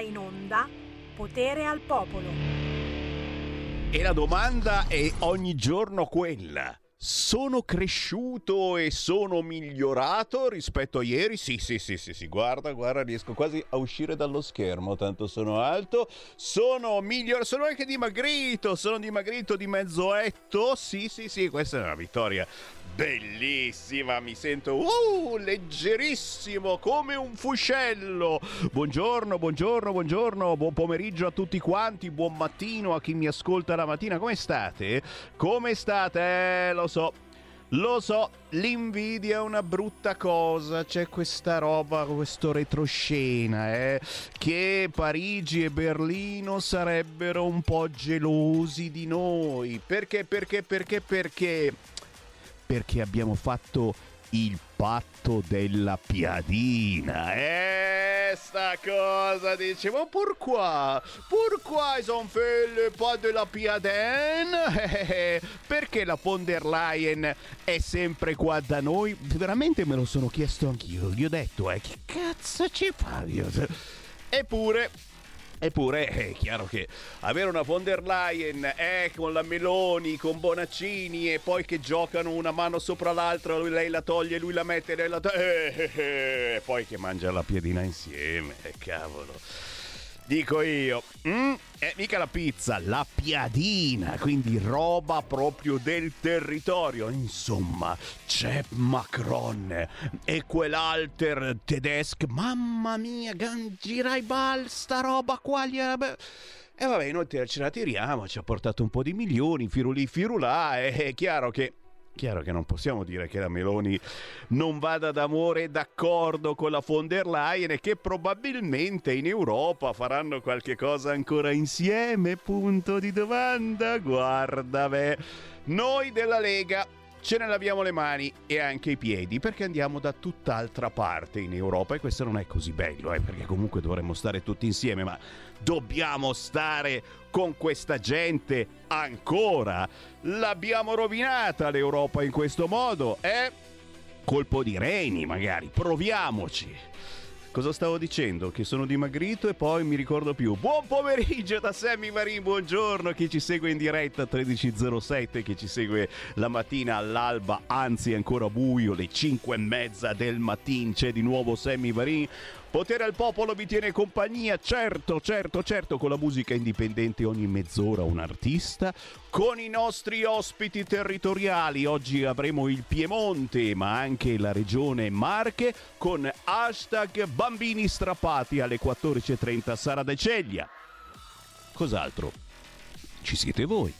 in onda Potere al Popolo. E la domanda è ogni giorno quella. Sono cresciuto e sono migliorato rispetto a ieri? Sì, sì, sì, sì, sì, guarda, guarda, riesco quasi a uscire dallo schermo, tanto sono alto. Sono migliorato, sono anche dimagrito, sono dimagrito di mezzoetto. Sì, sì, sì, questa è una vittoria bellissima, mi sento uh, leggerissimo come un fuscello. Buongiorno, buongiorno, buongiorno, buon pomeriggio a tutti quanti, buon mattino a chi mi ascolta la mattina. Come state? Come state? Eh, lo so. Lo so, l'invidia è una brutta cosa, c'è questa roba, questo retroscena, eh, che Parigi e Berlino sarebbero un po' gelosi di noi. Perché, perché, perché, perché? Perché abbiamo fatto il patto della piadina. Eh, sta cosa dice, ma pourquoi? Pourquoi ils ont fait le pas de la piadine? perché la von der Leyen è sempre qua da noi? Veramente me lo sono chiesto anch'io. Gli ho detto, eh, che cazzo ci fa? Eppure Eppure è chiaro che avere una von der Leyen eh, con la Meloni, con Bonaccini e poi che giocano una mano sopra l'altra, lui, lei la toglie, lui la mette, lei la toglie, eh, eh, eh, e poi che mangia la piedina insieme, eh, cavolo. Dico io, mm? eh, mica la pizza, la piadina, quindi roba proprio del territorio. Insomma, c'è Macron e quell'alter tedesco. Mamma mia, Gangirai Bal, sta roba qua. Gli. E vabbè, noi ce la tiriamo, ci ha portato un po' di milioni, firulì, firulà, è chiaro che Chiaro che non possiamo dire che la Meloni non vada d'amore d'accordo con la von der Leyen e che probabilmente in Europa faranno qualche cosa ancora insieme, punto di domanda. Guarda, beh, noi della Lega ce ne laviamo le mani e anche i piedi perché andiamo da tutt'altra parte in Europa e questo non è così bello, eh, perché comunque dovremmo stare tutti insieme, ma dobbiamo stare con questa gente ancora. L'abbiamo rovinata l'Europa in questo modo, eh? Colpo di reni, magari, proviamoci. Cosa stavo dicendo? Che sono dimagrito e poi mi ricordo più. Buon pomeriggio da Sammy Marin, buongiorno chi ci segue in diretta 13.07, chi ci segue la mattina all'alba, anzi ancora buio, le 5 e mezza del mattino c'è di nuovo Sammy Marin. Potere al popolo vi tiene compagnia, certo, certo, certo, con la musica indipendente ogni mezz'ora un artista, con i nostri ospiti territoriali. Oggi avremo il Piemonte, ma anche la regione Marche, con hashtag bambini strappati alle 14.30 Sara De Ceglia. Cos'altro? Ci siete voi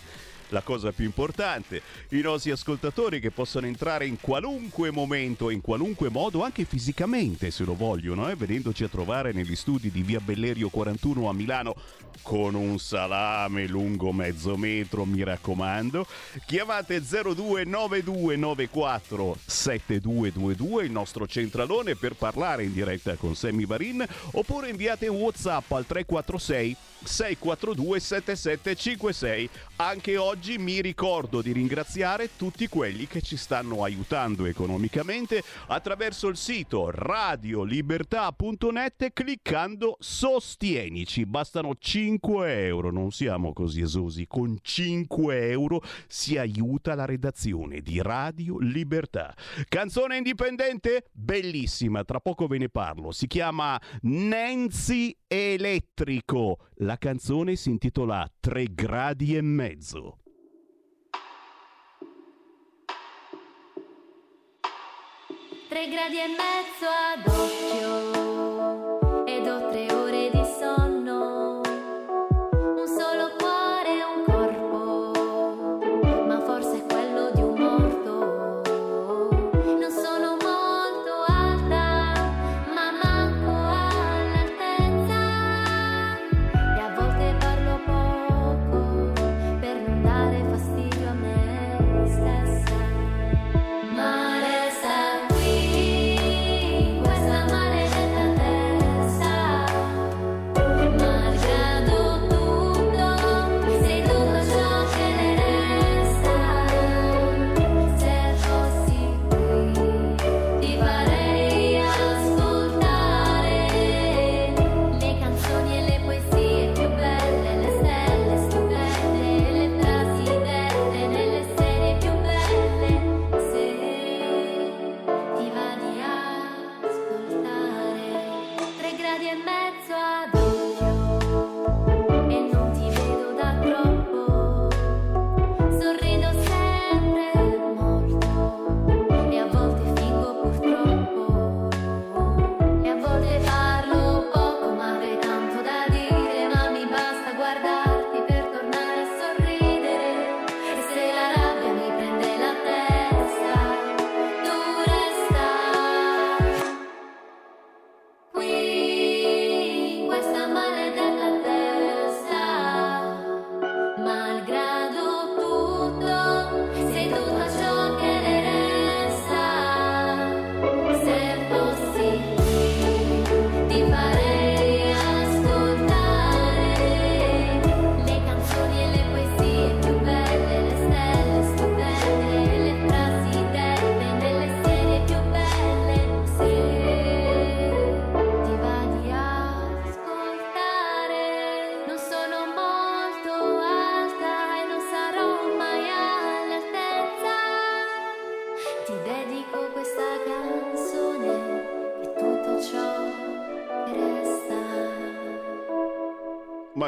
la cosa più importante, i nostri ascoltatori che possono entrare in qualunque momento, in qualunque modo, anche fisicamente se lo vogliono, eh, venendoci a trovare negli studi di via Bellerio 41 a Milano con un salame lungo mezzo metro, mi raccomando. Chiamate 029294 7222, il nostro centralone, per parlare in diretta con Sammy Varin, oppure inviate un WhatsApp al 346 642 7756. Anche oggi mi ricordo di ringraziare tutti quelli che ci stanno aiutando economicamente attraverso il sito radiolibertà.net cliccando Sostienici. Bastano 5 euro, non siamo così esosi. Con 5 euro si aiuta la redazione di Radio Libertà. Canzone indipendente? Bellissima, tra poco ve ne parlo. Si chiama Nancy Elettrico. La canzone si intitola Tre gradi e mezzo. Tre gradi e mezzo ad occhio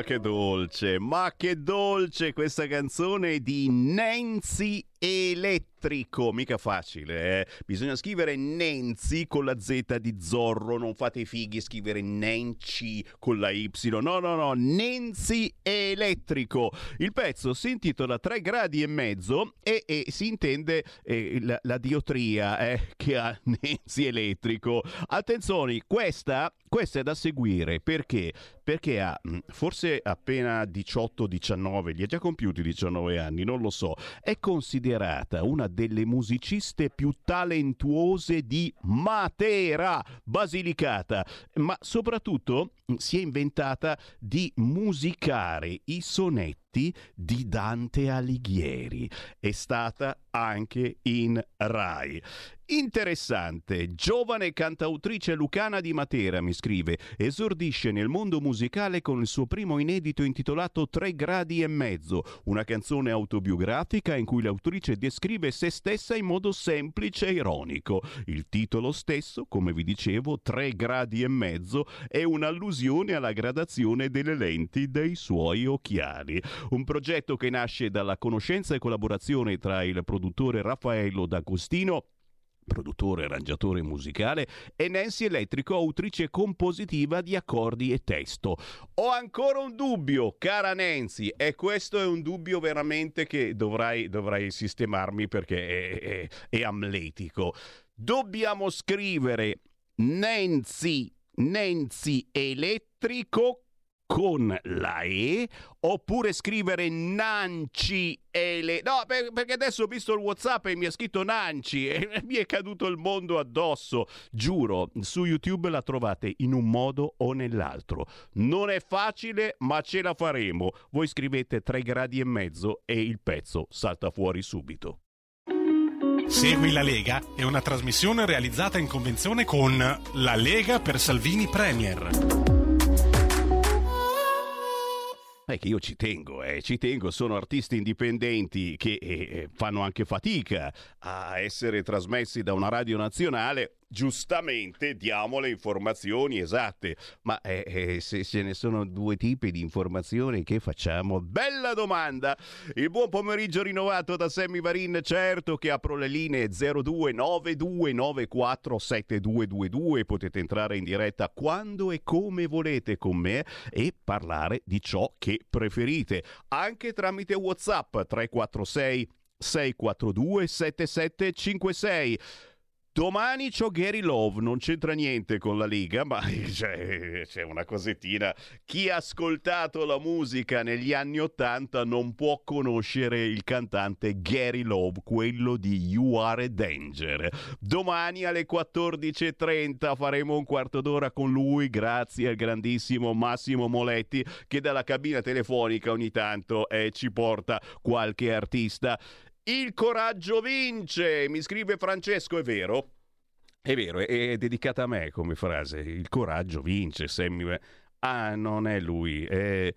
che dolce, ma che dolce questa canzone di Nancy Elettrico, mica facile, eh? Bisogna scrivere Nancy con la Z di Zorro, non fate i fighi scrivere Nancy con la Y. No, no, no, Nancy Elettrico. Il pezzo si intitola 3 gradi e mezzo e, e si intende eh, la, la, diotria eh, che ha Nancy Elettrico. Attenzione, questa, questa è da seguire perché? Perché ha mm, forse appena 18-19, li ha già compiuti 19 anni, non lo so, è considerata considerata una delle musiciste più talentuose di Matera, Basilicata, ma soprattutto si è inventata di musicare i sonetti di Dante Alighieri. È stata anche in Rai. Interessante, giovane cantautrice lucana di Matera, mi scrive, esordisce nel mondo musicale con il suo primo inedito intitolato Tre gradi e mezzo, una canzone autobiografica in cui l'autrice descrive se stessa in modo semplice e ironico. Il titolo stesso, come vi dicevo, Tre gradi e mezzo, è un'allusione alla gradazione delle lenti dei suoi occhiali. Un progetto che nasce dalla conoscenza e collaborazione tra il produttore Raffaello D'Agostino produttore, arrangiatore musicale, e Nancy Elettrico, autrice compositiva di accordi e testo. Ho ancora un dubbio, cara Nancy, e questo è un dubbio veramente che dovrai, dovrai sistemarmi perché è, è, è amletico. Dobbiamo scrivere Nancy, Nancy Elettrico con la E oppure scrivere Nanci e le... No, per, perché adesso ho visto il Whatsapp e mi ha scritto Nanci e mi è caduto il mondo addosso. Giuro, su YouTube la trovate in un modo o nell'altro. Non è facile, ma ce la faremo. Voi scrivete 3 gradi e mezzo e il pezzo salta fuori subito. Segui la Lega è una trasmissione realizzata in convenzione con La Lega per Salvini Premier. È che io ci tengo, eh, ci tengo, sono artisti indipendenti che eh, eh, fanno anche fatica a essere trasmessi da una radio nazionale giustamente diamo le informazioni esatte. Ma eh, eh, se ce ne sono due tipi di informazioni, che facciamo? Bella domanda! Il buon pomeriggio rinnovato da Sammy Varin, certo che apro le linee 0292947222, potete entrare in diretta quando e come volete con me e parlare di ciò che preferite, anche tramite WhatsApp 346 642 7756. Domani c'ho Gary Love, non c'entra niente con la Liga, ma c'è, c'è, una cosettina. Chi ha ascoltato la musica negli anni Ottanta non può conoscere il cantante Gary Love, quello di You Are a Danger. Domani alle 14.30 faremo un quarto d'ora con lui, grazie al grandissimo Massimo Moletti che dalla cabina telefonica ogni tanto eh, ci porta qualche artista. Il coraggio vince, mi scrive Francesco, è vero? È vero, è, è dedicata a me come frase. Il coraggio vince, Sammy. Ah, non è lui, è,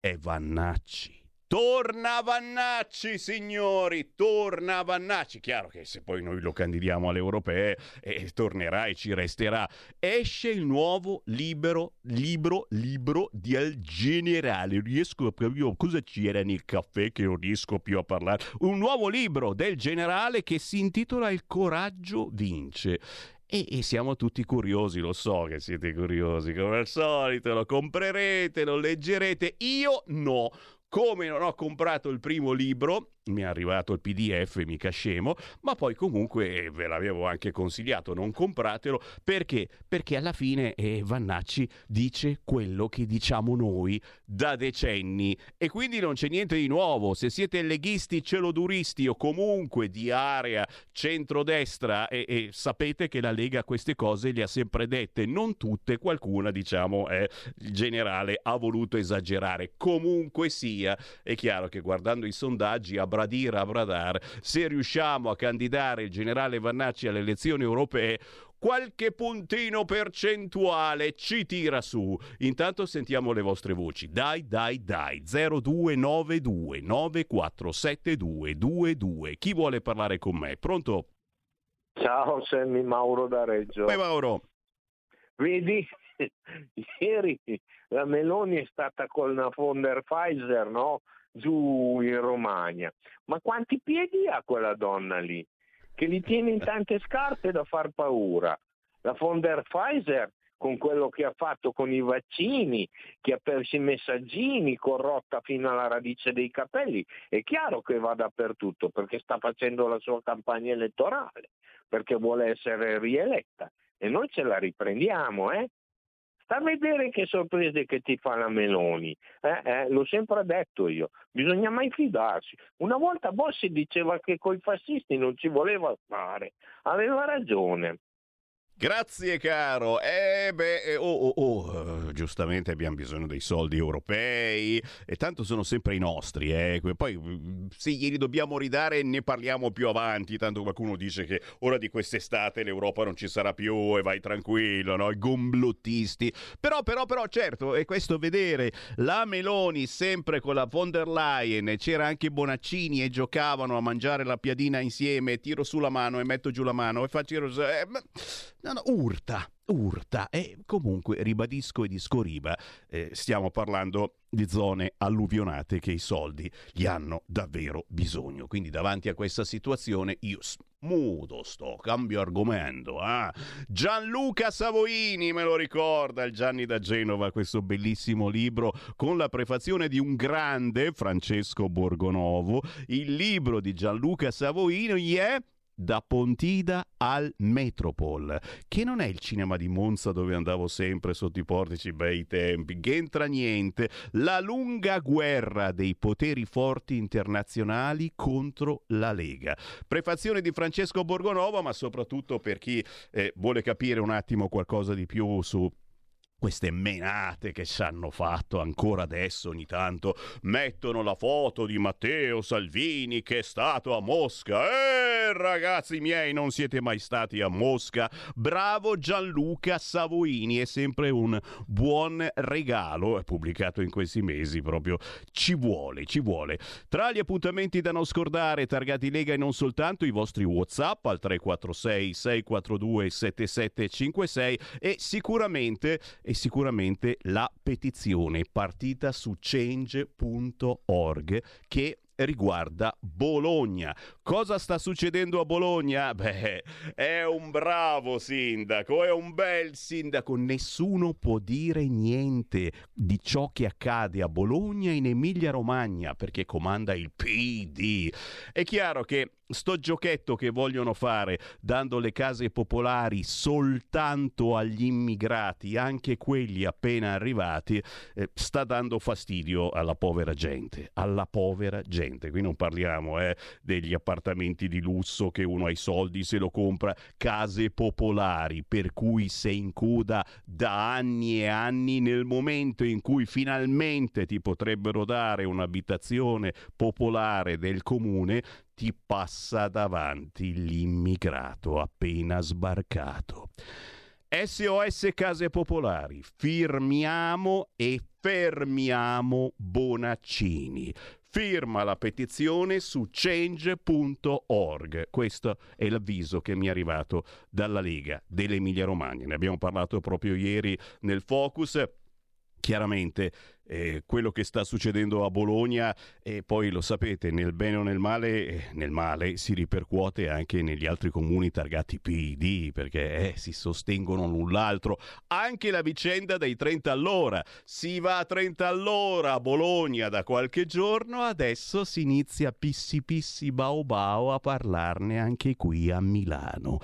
è Vannacci. Torna Vannacci, signori, torna Vannacci. Chiaro che se poi noi lo candidiamo alle europee, eh, tornerà e ci resterà. Esce il nuovo libro, libro, libro di Al Generale. Riesco proprio, cosa c'era nel caffè che non riesco più a parlare? Un nuovo libro del generale che si intitola Il coraggio vince. E, siamo tutti curiosi, lo so che siete curiosi, come al solito, lo comprerete, lo leggerete. Io no, come non ho comprato il primo libro, mi è arrivato il PDF, mica scemo, ma poi comunque ve l'avevo anche consigliato, non compratelo, perché? Perché alla fine eh, Vannacci dice quello che diciamo noi da decenni. E quindi non c'è niente di nuovo, se siete leghisti, celoduristi o comunque di area centrodestra e, e sapete che la Lega queste cose le ha sempre dette, non tutte, qualcuna diciamo è il generale ha voluto esagerare, comunque sia, è chiaro che guardando i sondaggi a bradire a bradare, se riusciamo a candidare il generale Vannacci alle elezioni europee, qualche puntino percentuale ci tira su. Intanto sentiamo le vostre voci. Dai, dai, dai. 0292 947222. Chi vuole parlare con me? Pronto? Ciao, Sammy Mauro da Reggio. Poi Mauro. Vedi, ieri la Meloni è stata con la von der Pfizer, no? Giù in Romagna. Ma quanti piedi ha quella donna lì? Che li tiene in tante scarpe da far paura. La von der Pfizer con quello che ha fatto con i vaccini, che ha perso i messaggini, corrotta fino alla radice dei capelli, è chiaro che va dappertutto perché sta facendo la sua campagna elettorale, perché vuole essere rieletta e noi ce la riprendiamo, eh? Sta a vedere che sorprese che ti fa la Meloni. Eh, eh, l'ho sempre detto io, bisogna mai fidarsi. Una volta Bossi diceva che coi fascisti non ci voleva fare, aveva ragione. Grazie caro. Eh beh, eh, oh, oh, oh, giustamente abbiamo bisogno dei soldi europei e tanto sono sempre i nostri. Eh. Poi mm, se glieli dobbiamo ridare ne parliamo più avanti, tanto qualcuno dice che ora di quest'estate l'Europa non ci sarà più e vai tranquillo, no? I gomblottisti. Però, però, però, certo, è questo vedere la Meloni sempre con la von der Leyen, c'era anche Bonaccini e giocavano a mangiare la piadina insieme, tiro sulla mano e metto giù la mano e faccio... Eh, No, no, urta, urta. E comunque ribadisco e disco riba, eh, stiamo parlando di zone alluvionate che i soldi gli hanno davvero bisogno. Quindi davanti a questa situazione io muto sto, cambio argomento. Ah. Gianluca Savoini me lo ricorda, il Gianni da Genova, questo bellissimo libro con la prefazione di un grande Francesco Borgonovo. Il libro di Gianluca Savoini è da Pontida al Metropol, che non è il cinema di Monza dove andavo sempre sotto i portici bei tempi, che entra niente, la lunga guerra dei poteri forti internazionali contro la Lega. Prefazione di Francesco Borgonova, ma soprattutto per chi eh, vuole capire un attimo qualcosa di più su queste menate che ci hanno fatto ancora adesso ogni tanto mettono la foto di Matteo Salvini che è stato a Mosca. Eh ragazzi miei, non siete mai stati a Mosca. Bravo Gianluca Savoini, è sempre un buon regalo pubblicato in questi mesi, proprio ci vuole, ci vuole. Tra gli appuntamenti da non scordare, targati Lega e non soltanto i vostri WhatsApp al 346 642 7756 e sicuramente e sicuramente la petizione partita su change.org che riguarda Bologna. Cosa sta succedendo a Bologna? Beh, è un bravo sindaco, è un bel sindaco. Nessuno può dire niente di ciò che accade a Bologna in Emilia Romagna perché comanda il PD. È chiaro che sto giochetto che vogliono fare dando le case popolari soltanto agli immigrati, anche quelli appena arrivati, eh, sta dando fastidio alla povera gente, alla povera gente. Qui non parliamo eh, degli appartamenti di lusso che uno ha i soldi se lo compra, case popolari per cui sei in coda da anni e anni nel momento in cui finalmente ti potrebbero dare un'abitazione popolare del comune, ti passa davanti l'immigrato appena sbarcato. SOS Case Popolari, firmiamo e fermiamo Bonaccini. Firma la petizione su change.org. Questo è l'avviso che mi è arrivato dalla Lega dell'Emilia Romagna. Ne abbiamo parlato proprio ieri nel Focus. Chiaramente eh, quello che sta succedendo a Bologna e poi lo sapete nel bene o nel male, eh, nel male si ripercuote anche negli altri comuni targati PD perché eh, si sostengono l'un l'altro. Anche la vicenda dei 30 all'ora. Si va a 30 all'ora a Bologna da qualche giorno, adesso si inizia pissi pissi bao bao a parlarne anche qui a Milano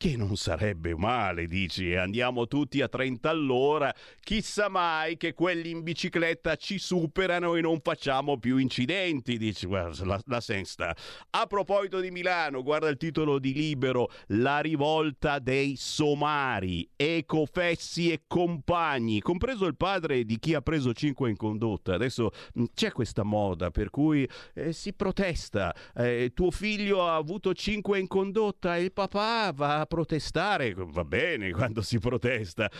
che non sarebbe male, dici, andiamo tutti a 30 all'ora, chissà mai che quelli in bicicletta ci superano e non facciamo più incidenti, dici, guarda, la, la sensta. A proposito di Milano, guarda il titolo di Libero, La rivolta dei somari, Ecofessi e compagni, compreso il padre di chi ha preso 5 in condotta. Adesso c'è questa moda per cui eh, si protesta, eh, tuo figlio ha avuto 5 in condotta e il papà va a protestare, va bene quando si protesta,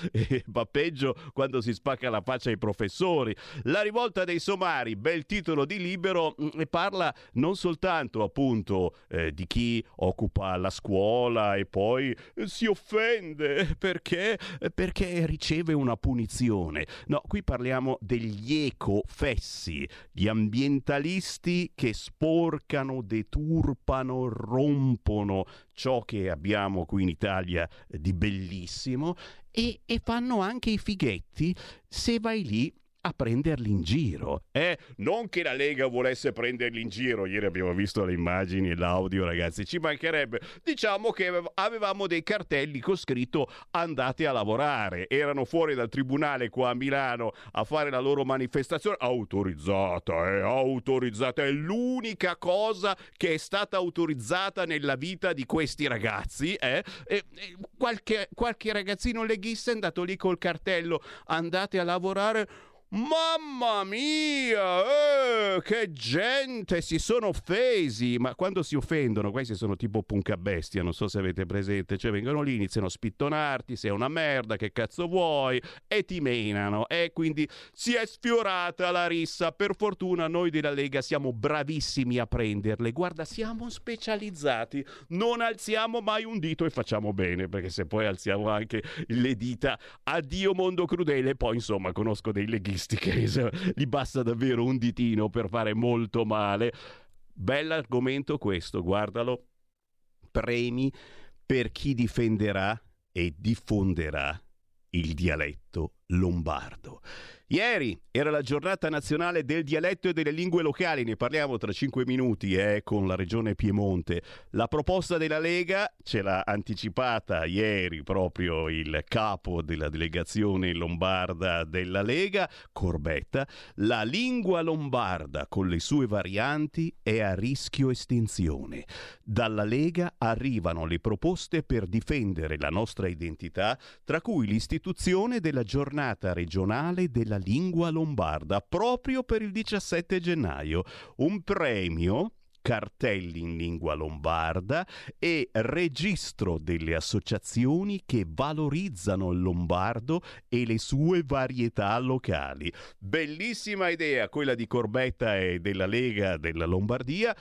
ma peggio quando si spacca la faccia ai professori. La rivolta dei somari, bel titolo di libero, mm, parla non soltanto appunto eh, di chi occupa la scuola e poi si offende perché, perché riceve una punizione. No, qui parliamo degli ecofessi, gli ambientalisti che sporcano, deturpano, rompono ciò che abbiamo qui in Italia di bellissimo e, e fanno anche i fighetti se vai lì a prenderli in giro. Eh, non che la Lega volesse prenderli in giro, ieri abbiamo visto le immagini e l'audio, ragazzi, ci mancherebbe. Diciamo che avevamo dei cartelli con scritto andate a lavorare. Erano fuori dal tribunale qua a Milano a fare la loro manifestazione autorizzata, eh, autorizzata. È l'unica cosa che è stata autorizzata nella vita di questi ragazzi. Eh? E, e qualche, qualche ragazzino leghista è andato lì col cartello andate a lavorare Mamma mia, eh, che gente, si sono offesi, ma quando si offendono, questi sono tipo punca bestia, non so se avete presente, cioè vengono lì, iniziano a spittonarti, sei una merda, che cazzo vuoi, e ti menano, e quindi si è sfiorata la rissa, per fortuna noi della Lega siamo bravissimi a prenderle, guarda, siamo specializzati, non alziamo mai un dito e facciamo bene, perché se poi alziamo anche le dita, addio mondo crudele, poi insomma conosco dei leghisti che gli basta davvero un ditino per fare molto male. Bell'argomento questo, guardalo. Premi per chi difenderà e diffonderà il dialetto lombardo. Ieri era la giornata nazionale del dialetto e delle lingue locali, ne parliamo tra cinque minuti eh, con la regione Piemonte. La proposta della Lega ce l'ha anticipata ieri proprio il capo della delegazione lombarda della Lega, Corbetta. La lingua lombarda con le sue varianti è a rischio estinzione. Dalla Lega arrivano le proposte per difendere la nostra identità, tra cui l'istituzione della giornata regionale della lingua lombarda proprio per il 17 gennaio. Un premio cartelli in lingua lombarda e registro delle associazioni che valorizzano il lombardo e le sue varietà locali. Bellissima idea quella di Corbetta e della Lega della Lombardia,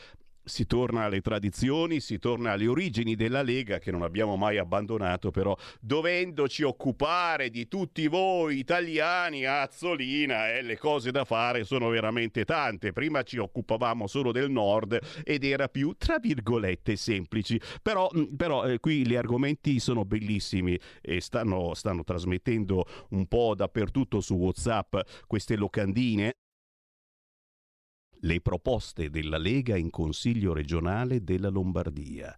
si torna alle tradizioni, si torna alle origini della Lega che non abbiamo mai abbandonato, però dovendoci occupare di tutti voi italiani, Azzolina, eh, le cose da fare sono veramente tante. Prima ci occupavamo solo del nord ed era più, tra virgolette, semplici. Però, mm, però eh, qui gli argomenti sono bellissimi e stanno, stanno trasmettendo un po' dappertutto su WhatsApp queste locandine le proposte della Lega in Consiglio regionale della Lombardia.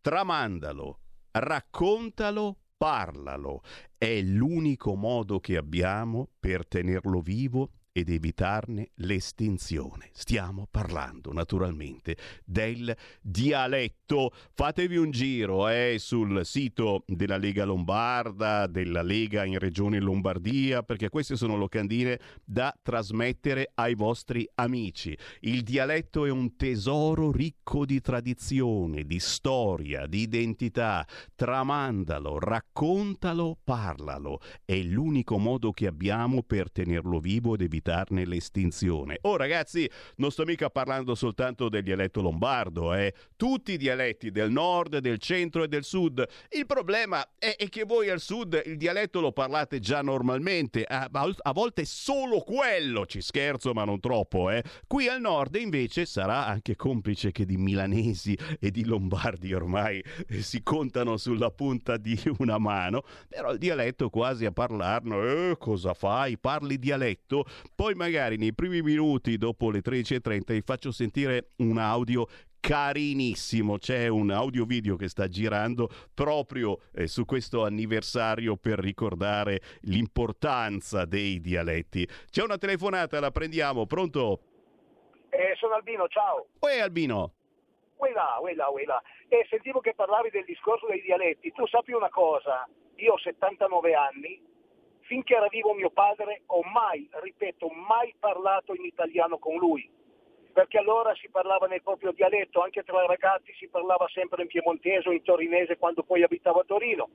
Tramandalo, raccontalo, parlalo. È l'unico modo che abbiamo per tenerlo vivo ed evitarne l'estinzione. Stiamo parlando naturalmente del dialetto. Fatevi un giro eh, sul sito della Lega Lombarda, della Lega in Regione Lombardia, perché queste sono locandine da trasmettere ai vostri amici. Il dialetto è un tesoro ricco di tradizione, di storia, di identità. Tramandalo, raccontalo, parlalo. È l'unico modo che abbiamo per tenerlo vivo ed evitare evitarne l'estinzione. Oh ragazzi, non sto mica parlando soltanto del dialetto lombardo, eh. tutti i dialetti del nord, del centro e del sud. Il problema è, è che voi al sud il dialetto lo parlate già normalmente, a, a volte solo quello, ci scherzo ma non troppo. Eh. Qui al nord invece sarà anche complice che di milanesi e di lombardi ormai eh, si contano sulla punta di una mano, però il dialetto quasi a parlarlo, eh, cosa fai? Parli dialetto? Poi magari nei primi minuti dopo le 13.30 vi faccio sentire un audio carinissimo. C'è un audio video che sta girando proprio eh, su questo anniversario per ricordare l'importanza dei dialetti. C'è una telefonata, la prendiamo. Pronto? Eh, sono Albino, ciao. Uè Albino. Uela, uela, uela. Eh, sentivo che parlavi del discorso dei dialetti. Tu sappi una cosa, io ho 79 anni, finché era vivo mio padre ho mai, ripeto, mai parlato in italiano con lui. perché allora si parlava nel proprio dialetto, anche tra i ragazzi si parlava sempre in piemontese o in torinese quando poi abitavo a Torino.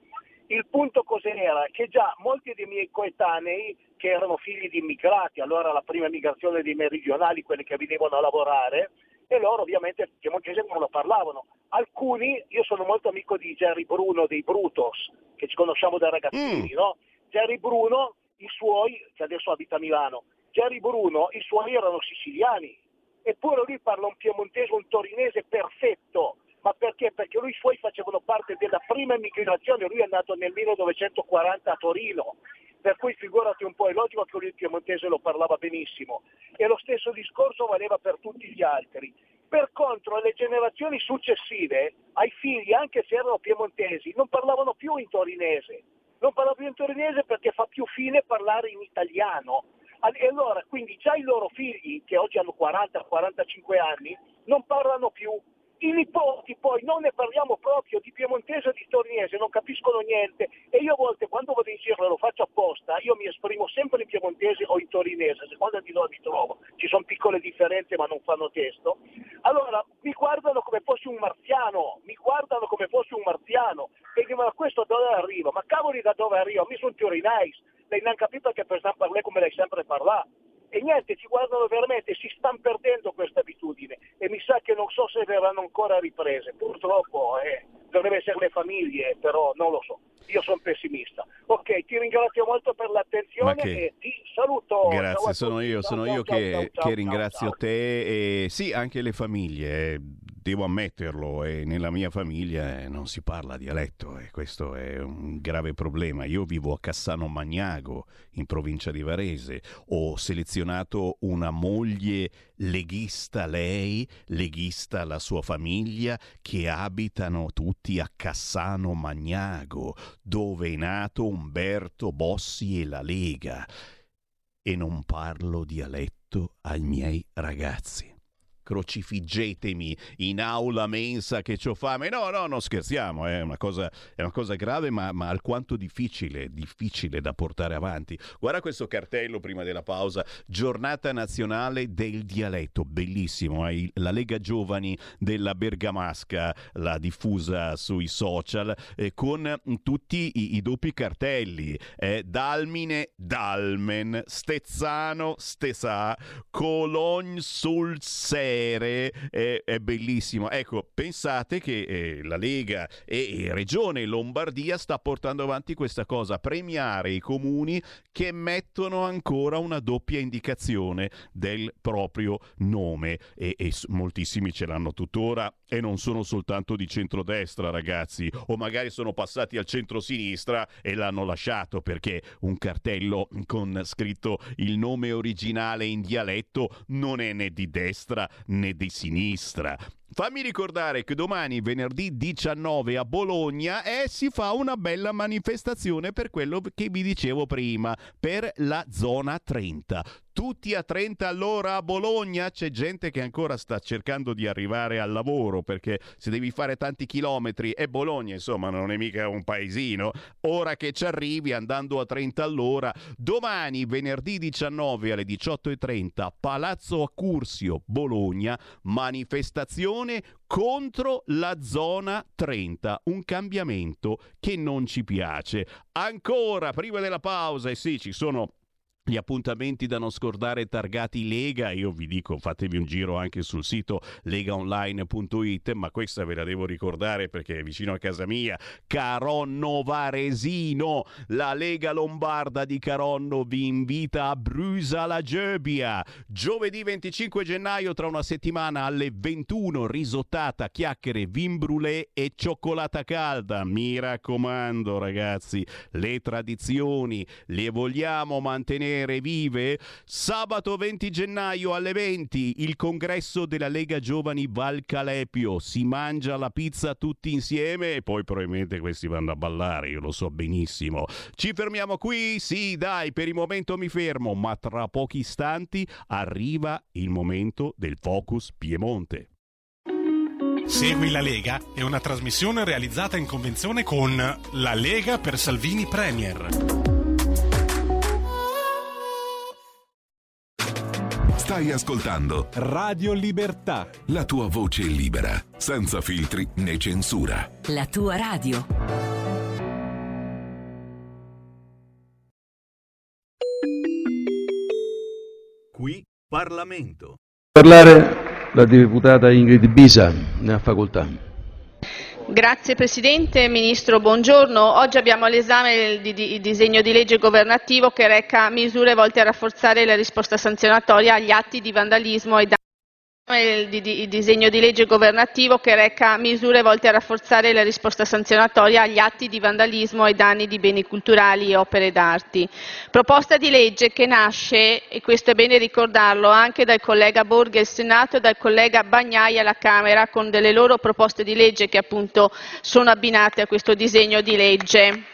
Il punto cos'era? Che già molti dei miei coetanei, che erano figli di immigrati, allora la prima migrazione dei meridionali, quelli che venivano a lavorare, e loro ovviamente il piemontese non lo parlavano. Alcuni, io sono molto amico di Jerry Bruno dei Brutos, che ci conosciamo da ragazzini, Mm. no? Jerry Bruno, i suoi, che adesso abita a Milano, Jerry Bruno, i suoi erano siciliani, eppure lui parla un piemontese, un torinese perfetto. Ma perché? Perché lui i suoi facevano parte della prima immigrazione, lui è nato nel 1940 a Torino, per cui figurati un po', è logico che lui il piemontese lo parlava benissimo. E lo stesso discorso valeva per tutti gli altri. Per contro le generazioni successive, ai figli, anche se erano piemontesi, non parlavano più in torinese. Non parlavano più in torinese perché fa più fine parlare in italiano. E allora, quindi già i loro figli, che oggi hanno 40-45 anni, non parlano più. I nipoti poi non ne parliamo proprio di piemontese o di torinese, non capiscono niente e io a volte quando vado in giro e lo faccio apposta, io mi esprimo sempre in piemontese o in torinese, a seconda di dove mi trovo, ci sono piccole differenze ma non fanno testo. Allora mi guardano come fossi un marziano, mi guardano come fossi un marziano e dicono ma questo da dove arriva? Ma cavoli da dove arriva? Mi sono torinese, lei non capito che per parlare come lei sempre parla. E niente, ci guardano veramente, si stanno perdendo questa abitudine e mi sa che non so se verranno ancora riprese. Purtroppo eh, dovrebbe essere le famiglie, però non lo so. Io sono pessimista. Ok, ti ringrazio molto per l'attenzione che- e ti saluto. Grazie, sono io, sono io che, che ringrazio te e sì, anche le famiglie, eh, devo ammetterlo, e nella mia famiglia eh, non si parla dialetto e questo è un grave problema. Io vivo a Cassano Magnago, in provincia di Varese, ho selezionato una moglie leghista lei, leghista la sua famiglia, che abitano tutti a Cassano Magnago, dove è nato Umberto Bossi e la Lega e non parlo dialetto ai miei ragazzi crocifiggetemi in aula mensa che ho fame. No, no, non scherziamo, è una cosa, è una cosa grave ma, ma, alquanto difficile, difficile da portare avanti. Guarda questo cartello prima della pausa, giornata nazionale del dialetto, bellissimo, eh? la Lega Giovani della Bergamasca l'ha diffusa sui social eh, con tutti i, i doppi cartelli, eh, Dalmine, Dalmen, Stezzano, Stesà, Cologne sul 6 aeree è, è bellissimo. Ecco, pensate che eh, la Lega e, e Regione Lombardia sta portando avanti questa cosa, premiare i comuni che mettono ancora una doppia indicazione del proprio nome. E, e moltissimi ce l'hanno tuttora. E non sono soltanto di centrodestra ragazzi. O magari sono passati al centrosinistra e l'hanno lasciato perché un cartello con scritto il nome originale in dialetto non è né di destra né di sinistra. Fammi ricordare che domani, venerdì 19 a Bologna, eh, si fa una bella manifestazione per quello che vi dicevo prima, per la zona 30. Tutti a 30 all'ora a Bologna, c'è gente che ancora sta cercando di arrivare al lavoro perché se devi fare tanti chilometri e Bologna insomma non è mica un paesino, ora che ci arrivi andando a 30 all'ora, domani venerdì 19 alle 18.30 Palazzo Accursio Bologna, manifestazione contro la zona 30, un cambiamento che non ci piace. Ancora prima della pausa, e sì, ci sono gli appuntamenti da non scordare targati Lega, io vi dico fatevi un giro anche sul sito legaonline.it, ma questa ve la devo ricordare perché è vicino a casa mia, Caronno Varesino, la Lega Lombarda di Caronno vi invita a Brusa la Gebbia, giovedì 25 gennaio tra una settimana alle 21, risottata, chiacchiere, vin brûlé e cioccolata calda, mi raccomando ragazzi, le tradizioni le vogliamo mantenere vive? Sabato 20 gennaio alle 20 il congresso della Lega Giovani Val Calepio. Si mangia la pizza tutti insieme e poi probabilmente questi vanno a ballare, io lo so benissimo. Ci fermiamo qui? Sì, dai, per il momento mi fermo, ma tra pochi istanti arriva il momento del Focus Piemonte. Segui la Lega è una trasmissione realizzata in convenzione con La Lega per Salvini Premier. Stai ascoltando Radio Libertà. la tua voce libera, senza filtri né censura. La tua radio. Qui Parlamento. Parlare la deputata Ingrid Bisa, ne ha facoltà. Grazie Presidente, Ministro, buongiorno. Oggi abbiamo all'esame il, di- di- il disegno di legge governativo che reca misure volte a rafforzare la risposta sanzionatoria agli atti di vandalismo e danni. Il, di- il disegno di legge governativo che reca misure volte a rafforzare la risposta sanzionatoria agli atti di vandalismo e danni di beni culturali e opere d'arte. Proposta di legge che nasce, e questo è bene ricordarlo, anche dal collega Borghi al Senato e dal collega Bagnai alla Camera con delle loro proposte di legge che appunto sono abbinate a questo disegno di legge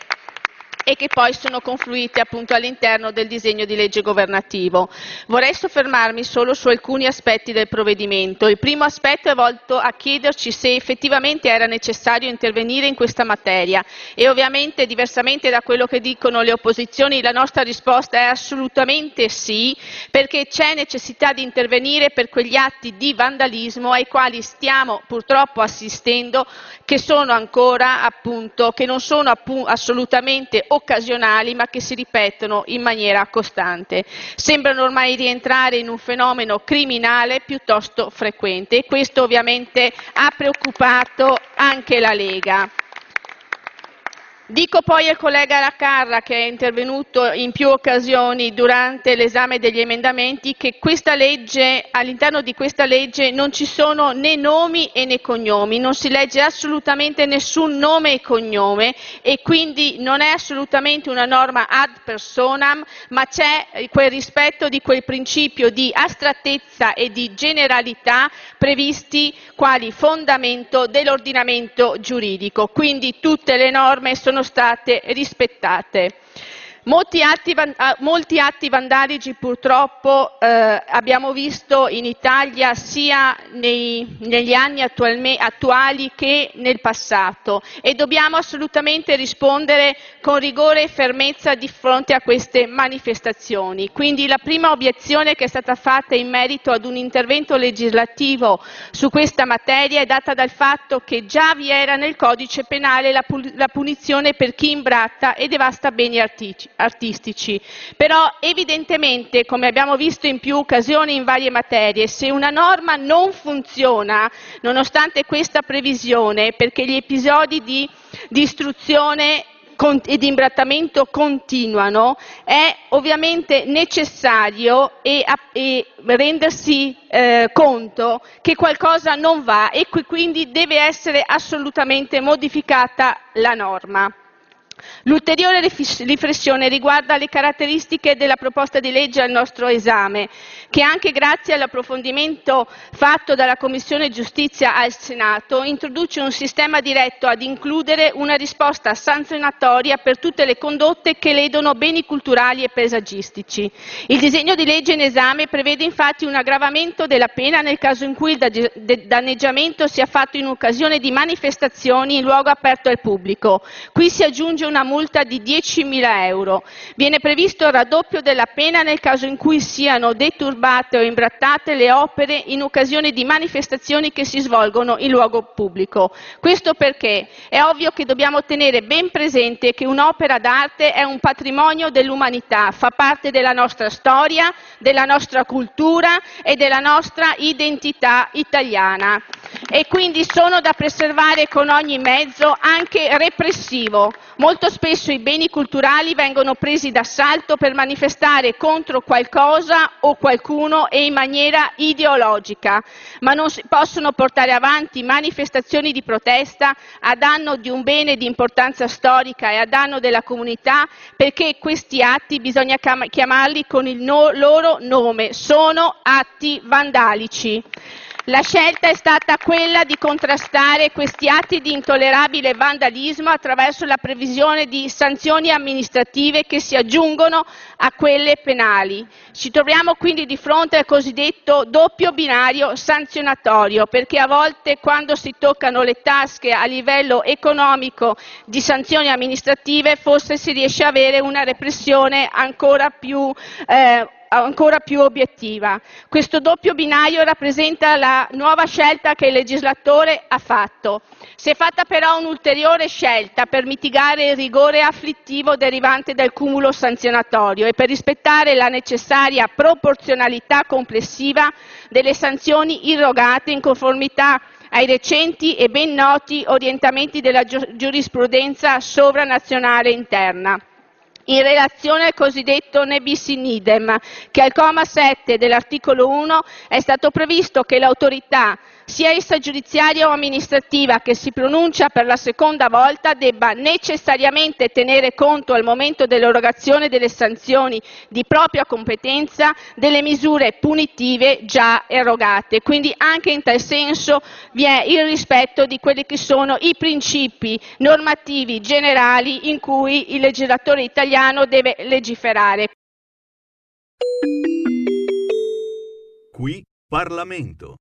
e che poi sono confluite appunto all'interno del disegno di legge governativo. Vorrei soffermarmi solo su alcuni aspetti del provvedimento. Il primo aspetto è volto a chiederci se effettivamente era necessario intervenire in questa materia e ovviamente diversamente da quello che dicono le opposizioni la nostra risposta è assolutamente sì perché c'è necessità di intervenire per quegli atti di vandalismo ai quali stiamo purtroppo assistendo che ancora appunto che non sono assolutamente occasionali ma che si ripetono in maniera costante. Sembrano ormai rientrare in un fenomeno criminale piuttosto frequente e questo ovviamente ha preoccupato anche la Lega. Dico poi al collega Carra, che è intervenuto in più occasioni durante l'esame degli emendamenti, che all'interno di questa legge non ci sono né nomi né cognomi, non si legge assolutamente nessun nome e cognome e quindi non è assolutamente una norma ad personam, ma c'è quel rispetto di quel principio di astrattezza e di generalità previsti quali fondamento dell'ordinamento giuridico. Quindi tutte le norme sono state rispettate. Molti atti, van- ah, molti atti vandalici purtroppo eh, abbiamo visto in Italia sia negli anni attuali che nel passato e dobbiamo assolutamente rispondere con rigore e fermezza di fronte a queste manifestazioni. Quindi la prima obiezione che è stata fatta in merito ad un intervento legislativo su questa materia è data dal fatto che già vi era nel codice penale la, pu- la punizione per chi imbratta e devasta beni artici- artistici. Però evidentemente, come abbiamo visto in più occasioni in varie materie, se una norma non funziona, nonostante questa previsione, perché gli episodi di distruzione e di imbrattamento continuano, è ovviamente necessario e, e rendersi eh, conto che qualcosa non va e qui- quindi deve essere assolutamente modificata la norma. L'ulteriore riflessione riguarda le caratteristiche della proposta di legge al nostro esame, che anche grazie all'approfondimento fatto dalla Commissione Giustizia al Senato introduce un sistema diretto ad includere una risposta sanzionatoria per tutte le condotte che ledono beni culturali e paesaggistici. Il disegno di legge in esame prevede infatti un aggravamento della pena nel caso in cui il danneggiamento sia fatto in occasione di manifestazioni in luogo aperto al pubblico. Qui si aggiunge una multa di 10.000 euro. Viene previsto il raddoppio della pena nel caso in cui siano deturbate o imbrattate le opere in occasione di manifestazioni che si svolgono in luogo pubblico. Questo perché è ovvio che dobbiamo tenere ben presente che un'opera d'arte è un patrimonio dell'umanità, fa parte della nostra storia, della nostra cultura e della nostra identità italiana e quindi sono da preservare con ogni mezzo, anche repressivo. Molto spesso i beni culturali vengono presi d'assalto per manifestare contro qualcosa o qualcuno e in maniera ideologica, ma non si possono portare avanti manifestazioni di protesta a danno di un bene di importanza storica e a danno della comunità perché questi atti bisogna chiam- chiamarli con il no- loro nome, sono atti vandalici. La scelta è stata quella di contrastare questi atti di intollerabile vandalismo attraverso la previsione di sanzioni amministrative che si aggiungono a quelle penali. Ci troviamo quindi di fronte al cosiddetto doppio binario sanzionatorio, perché a volte quando si toccano le tasche a livello economico di sanzioni amministrative forse si riesce a avere una repressione ancora più eh, ancora più obiettiva. Questo doppio binario rappresenta la nuova scelta che il legislatore ha fatto. Si è fatta però un'ulteriore scelta per mitigare il rigore afflittivo derivante dal cumulo sanzionatorio e per rispettare la necessaria proporzionalità complessiva delle sanzioni irrogate in conformità ai recenti e ben noti orientamenti della giurisprudenza sovranazionale interna in relazione al cosiddetto ne bis in idem, che al comma 7 dell'articolo 1 è stato previsto che l'autorità sia essa giudiziaria o amministrativa che si pronuncia per la seconda volta debba necessariamente tenere conto al momento dell'erogazione delle sanzioni di propria competenza delle misure punitive già erogate. Quindi anche in tal senso vi è il rispetto di quelli che sono i principi normativi generali in cui il legislatore italiano deve legiferare. Qui Parlamento.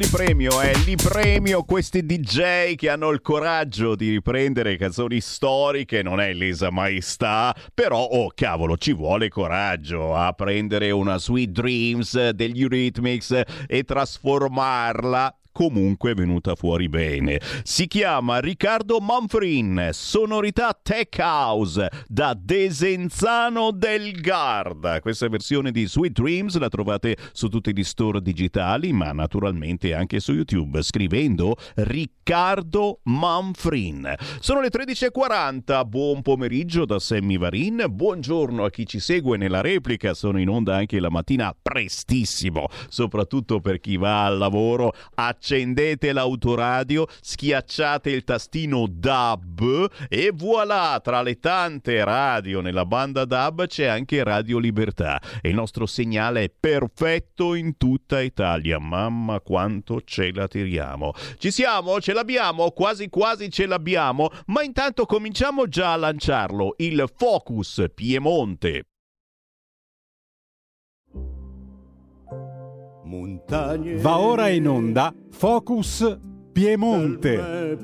Li premio, eh, li questi DJ che hanno il coraggio di riprendere canzoni storiche, non è lesa maestà, però, oh cavolo, ci vuole coraggio a prendere una Sweet Dreams degli Eurythmics e trasformarla comunque venuta fuori bene. Si chiama Riccardo Manfrin, sonorità tech house da Desenzano del Garda. Questa versione di Sweet Dreams la trovate su tutti gli store digitali, ma naturalmente anche su YouTube scrivendo Riccardo Manfrin. Sono le 13:40. Buon pomeriggio da Sammy Varin. Buongiorno a chi ci segue nella replica. Sono in onda anche la mattina prestissimo, soprattutto per chi va al lavoro a accendete l'autoradio, schiacciate il tastino DAB e voilà, tra le tante radio nella banda DAB c'è anche Radio Libertà e il nostro segnale è perfetto in tutta Italia. Mamma quanto ce la tiriamo. Ci siamo? Ce l'abbiamo? Quasi quasi ce l'abbiamo, ma intanto cominciamo già a lanciarlo, il Focus Piemonte. Va ora in onda Focus Piemonte.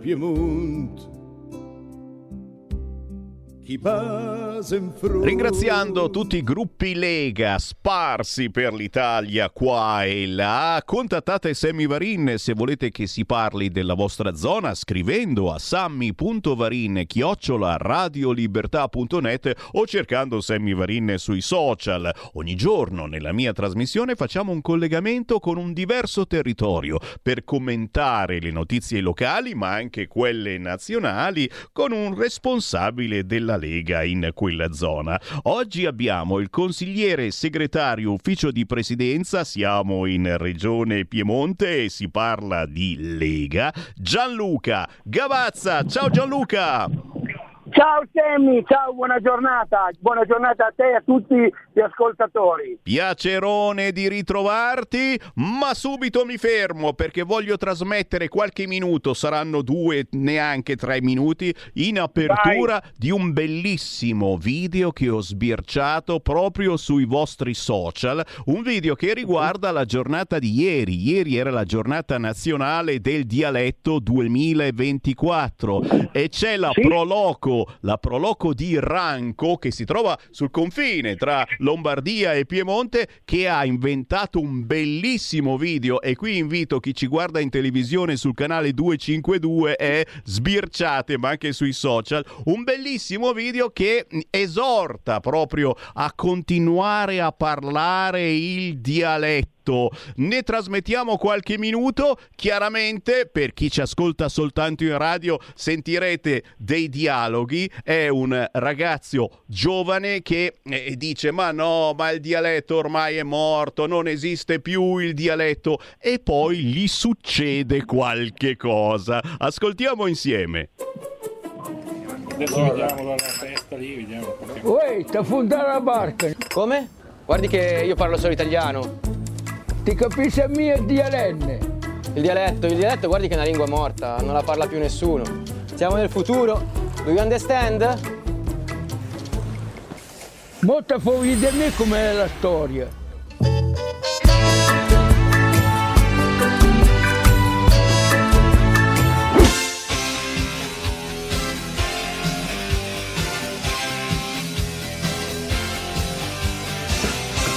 Ringraziando tutti i gruppi Lega sparsi per l'Italia qua e là, contattate Sammy Varin se volete che si parli della vostra zona scrivendo a sammy.varin chiocciola radiolibertà.net o cercando Sammy Varin sui social. Ogni giorno nella mia trasmissione facciamo un collegamento con un diverso territorio per commentare le notizie locali ma anche quelle nazionali con un responsabile della Lega in quella zona. Oggi abbiamo il consigliere segretario ufficio di presidenza, siamo in regione Piemonte e si parla di Lega, Gianluca Gavazza. Ciao Gianluca! Ciao Semmi, ciao, buona giornata, buona giornata a te e a tutti gli ascoltatori. Piacerone di ritrovarti, ma subito mi fermo perché voglio trasmettere qualche minuto, saranno due, neanche tre minuti, in apertura di un bellissimo video che ho sbirciato proprio sui vostri social, un video che riguarda la giornata di ieri. Ieri era la giornata nazionale del dialetto 2024 e c'è la proloco, la proloco di Ranco che si trova sul confine tra Lombardia e Piemonte che ha inventato un bellissimo video. E qui invito chi ci guarda in televisione sul canale 252 e sbirciate ma anche sui social un bellissimo video che esorta proprio a continuare a parlare il dialetto ne trasmettiamo qualche minuto. Chiaramente, per chi ci ascolta soltanto in radio, sentirete dei dialoghi. È un ragazzo giovane che eh, dice: Ma no, ma il dialetto ormai è morto, non esiste più il dialetto. E poi gli succede qualche cosa. Ascoltiamo insieme. Adesso vediamo dalla festa lì, vediamo. Uè, sta affondando la barca. Come? Guardi che io parlo solo italiano. Ti capisci a mio dialetto? Il dialetto, il dialetto guardi che è una lingua morta, non la parla più nessuno. Siamo nel futuro. Do you understand? Molto fuori di me com'è la storia.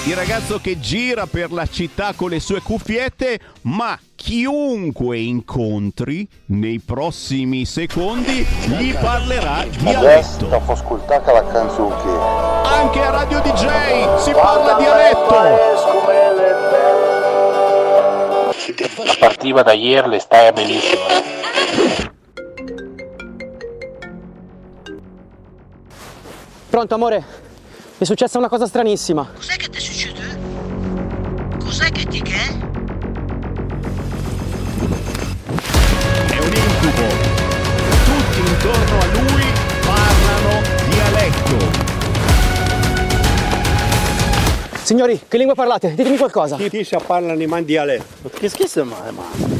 Il ragazzo che gira per la città con le sue cuffiette, ma chiunque incontri nei prossimi secondi gli parlerà dialetto. Dopo ascoltare la canzone Anche a Radio DJ si parla dialetto. La partita da ieri le stai bellissima. Pronto, amore? Mi è successa una cosa stranissima. Cos'è che ti succede? Cos'è che ti che? È un incubo. Tutti intorno a lui parlano dialetto. Signori, che lingua parlate? Ditemi qualcosa. Chi si parlano in dialetto? Che schifo ma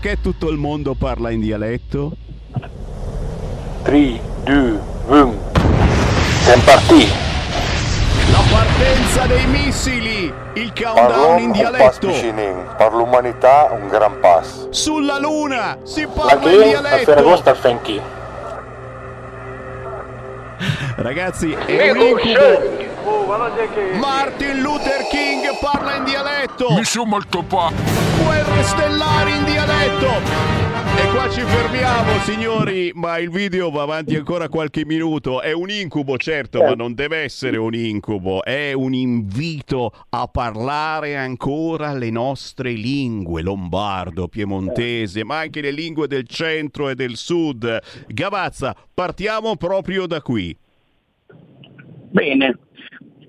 Perché tutto il mondo parla in dialetto? 3, 2, 1. Siamo partiti. La partenza dei missili, il countdown Parlo in dialetto. per l'umanità un gran pass. Sulla luna si parla Anche in dialetto. Ferragosto al Fenchi. Ragazzi, è un incubo. Martin Luther King parla in dialetto. Mi sono molto pa. Guerre stellari in dialetto. E qua ci fermiamo, signori, ma il video va avanti ancora qualche minuto. È un incubo, certo, ma non deve essere un incubo. È un invito a parlare ancora le nostre lingue, lombardo, piemontese, ma anche le lingue del centro e del sud. Gavazza, partiamo proprio da qui. Bene,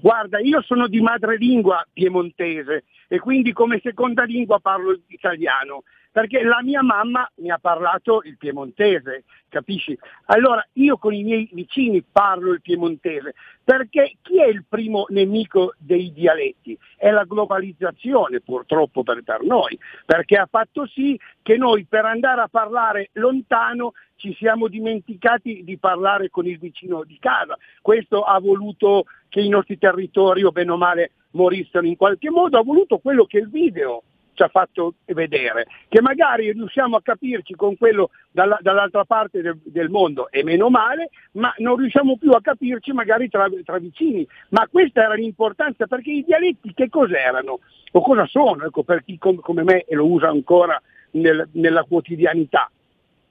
guarda, io sono di madrelingua piemontese e quindi come seconda lingua parlo italiano, perché la mia mamma mi ha parlato il piemontese, capisci? Allora io con i miei vicini parlo il piemontese, perché chi è il primo nemico dei dialetti? È la globalizzazione purtroppo per, per noi, perché ha fatto sì che noi per andare a parlare lontano ci siamo dimenticati di parlare con il vicino di casa. Questo ha voluto che i nostri territori, o bene o male, morissero in qualche modo, ha voluto quello che il video ci ha fatto vedere, che magari riusciamo a capirci con quello dalla- dall'altra parte del, mondo e meno male, ma non riusciamo più a capirci magari tra, tra vicini. Ma questa era l'importanza, perché i dialetti che cos'erano? O cosa sono? Ecco, per chi com- come me e lo usa ancora nel- nella quotidianità.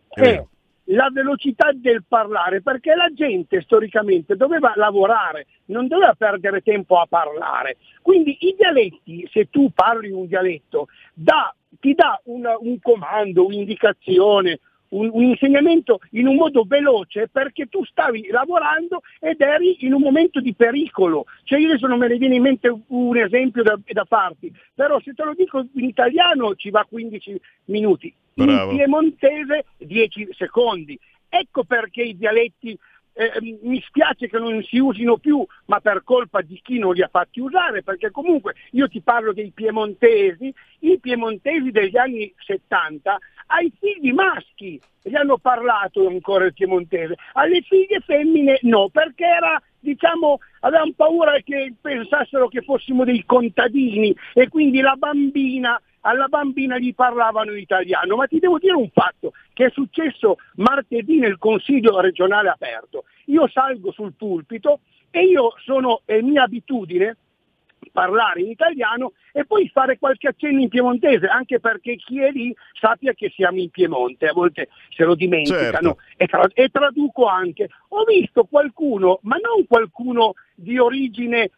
È la velocità del parlare, perché la gente storicamente doveva lavorare, non doveva perdere tempo a parlare. Quindi i dialetti, se tu parli un dialetto, dà- ti dà una- un comando, un'indicazione, un, un insegnamento in un modo veloce perché tu stavi lavorando ed eri in un momento di pericolo. Cioè io adesso non me ne viene in mente un esempio da, da farti, però se te lo dico in italiano ci va 15 minuti, Bravo. in piemontese 10 secondi. Ecco perché i dialetti eh, mi spiace che non si usino più, ma per colpa di chi non li ha fatti usare, perché comunque io ti parlo dei piemontesi, i piemontesi degli anni 70 ai figli maschi gli hanno parlato ancora il piemontese, alle figlie femmine no, perché era diciamo avevano paura che pensassero che fossimo dei contadini e quindi la bambina alla bambina gli parlavano in italiano, ma ti devo dire un fatto che è successo martedì nel Consiglio regionale aperto. Io salgo sul pulpito e io sono, è mia abitudine parlare in italiano e poi fare qualche accenno in piemontese, anche perché chi è lì sappia che siamo in Piemonte, a volte se lo dimenticano e, tra- e traduco anche. Ho visto qualcuno, ma non qualcuno di origine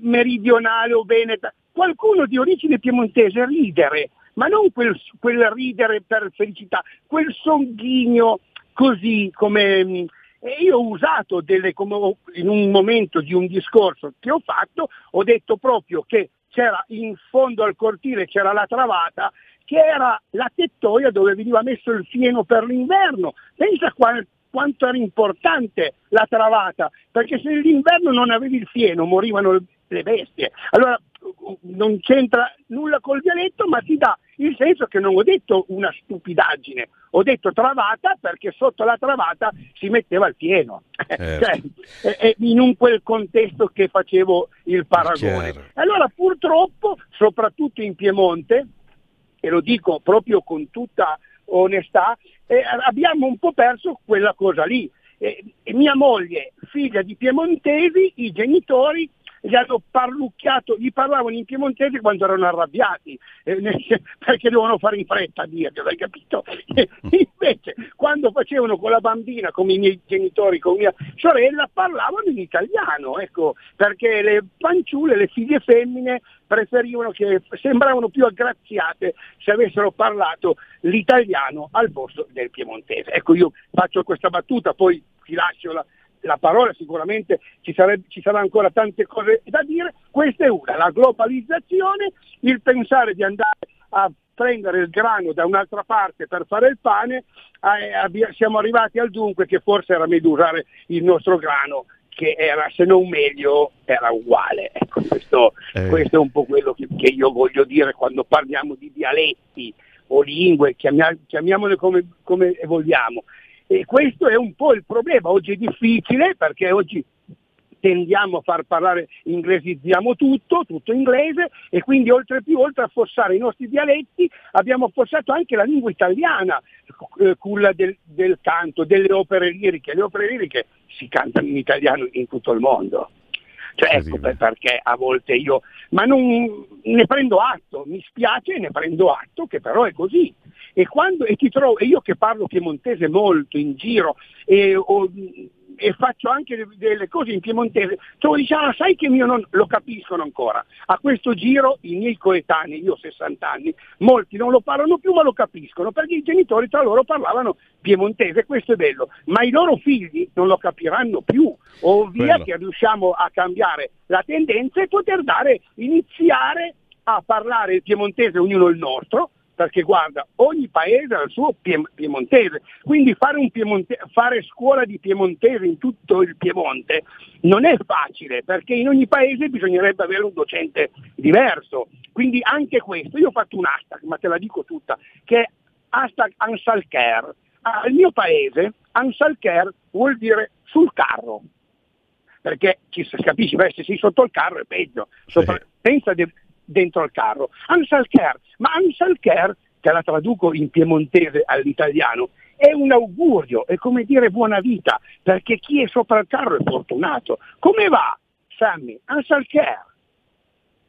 meridionale o veneta, qualcuno di origine piemontese ridere, ma non quel, quel ridere per felicità, quel songhigno così come... mh, e io ho usato delle, come in un momento di un discorso che ho fatto, ho detto proprio che c'era in fondo al cortile c'era la travata che era la tettoia dove veniva messo il fieno per l'inverno. Pensa qua- quanto era importante la travata, perché se l'inverno non avevi il fieno morivano le bestie. Allora non c'entra nulla col dialetto, ma ti dà il senso che non ho detto una stupidaggine, ho detto travata perché sotto la travata si metteva il fieno. Cioè, e- e in un quel contesto che facevo il paragone. Allora purtroppo, soprattutto in Piemonte, e lo dico proprio con tutta onestà, eh, abbiamo un po' perso quella cosa lì. Eh, mia moglie, figlia di piemontesi, i genitori gli hanno parlucchiato, gli parlavano in piemontese quando erano arrabbiati, eh, perché devono fare in fretta a dirglielo, hai capito? E invece quando facevano con la bambina, come i miei genitori, con mia sorella, parlavano in italiano, ecco, perché le fanciulle, le figlie femmine preferivano che sembravano più aggraziate se avessero parlato l'italiano al posto del piemontese. Ecco, io faccio questa battuta, poi ti lascio la, la parola, sicuramente ci, sarebbe, ci sarà ancora tante cose da dire. Questa è una, la globalizzazione, il pensare di andare a prendere il grano da un'altra parte per fare il pane, eh, siamo arrivati al dunque che forse era meglio usare il nostro grano che era se non meglio era uguale. Ecco, questo, Eh. questo è un po' quello che, che io voglio dire quando parliamo di dialetti o lingue, chiamia- chiamiamole come, come vogliamo. E questo è un po' il problema. Oggi è difficile perché oggi tendiamo a far parlare, inglesizziamo tutto, tutto inglese e quindi oltre più, oltre a affossare i nostri dialetti, abbiamo affossato anche la lingua italiana, eh, culla del, del canto, delle opere liriche. Le opere liriche si cantano in italiano in tutto il mondo. Cioè, ecco per- perché a volte io, ma non ne prendo atto, mi spiace, ne prendo atto che però è così. E, quando, e, ti trovo, e io che parlo piemontese molto in giro e, ho- e faccio anche de- delle cose in piemontese, trovo dice, ah, sai che mio non lo capiscono ancora. A questo giro i miei coetanei, io ho 60 anni, molti non lo parlano più ma lo capiscono perché i genitori tra loro parlavano piemontese, questo è bello, ma i loro figli non lo capiranno più, o via Bello. che riusciamo a cambiare la tendenza e poter dare, iniziare a parlare il piemontese ognuno il nostro, perché guarda, ogni paese ha il suo piem- piemontese, quindi fare, un piemonte- fare scuola di piemontese in tutto il Piemonte non è facile, perché in ogni paese bisognerebbe avere un docente diverso. Quindi anche questo, io ho fatto un hashtag, ma te la dico tutta, che è hashtag Ansalcare. Al mio paese Ansalcare vuol dire sul carro, perché ci si capisci, beh, se sei sotto il carro è peggio, Sopra- pensa de- dentro il carro. Ansalcare, ma Ansalcare, te la traduco in piemontese all'italiano, è un augurio, è come dire buona vita, perché chi è sopra il carro è fortunato. Come va, Sammy? Ansalcare.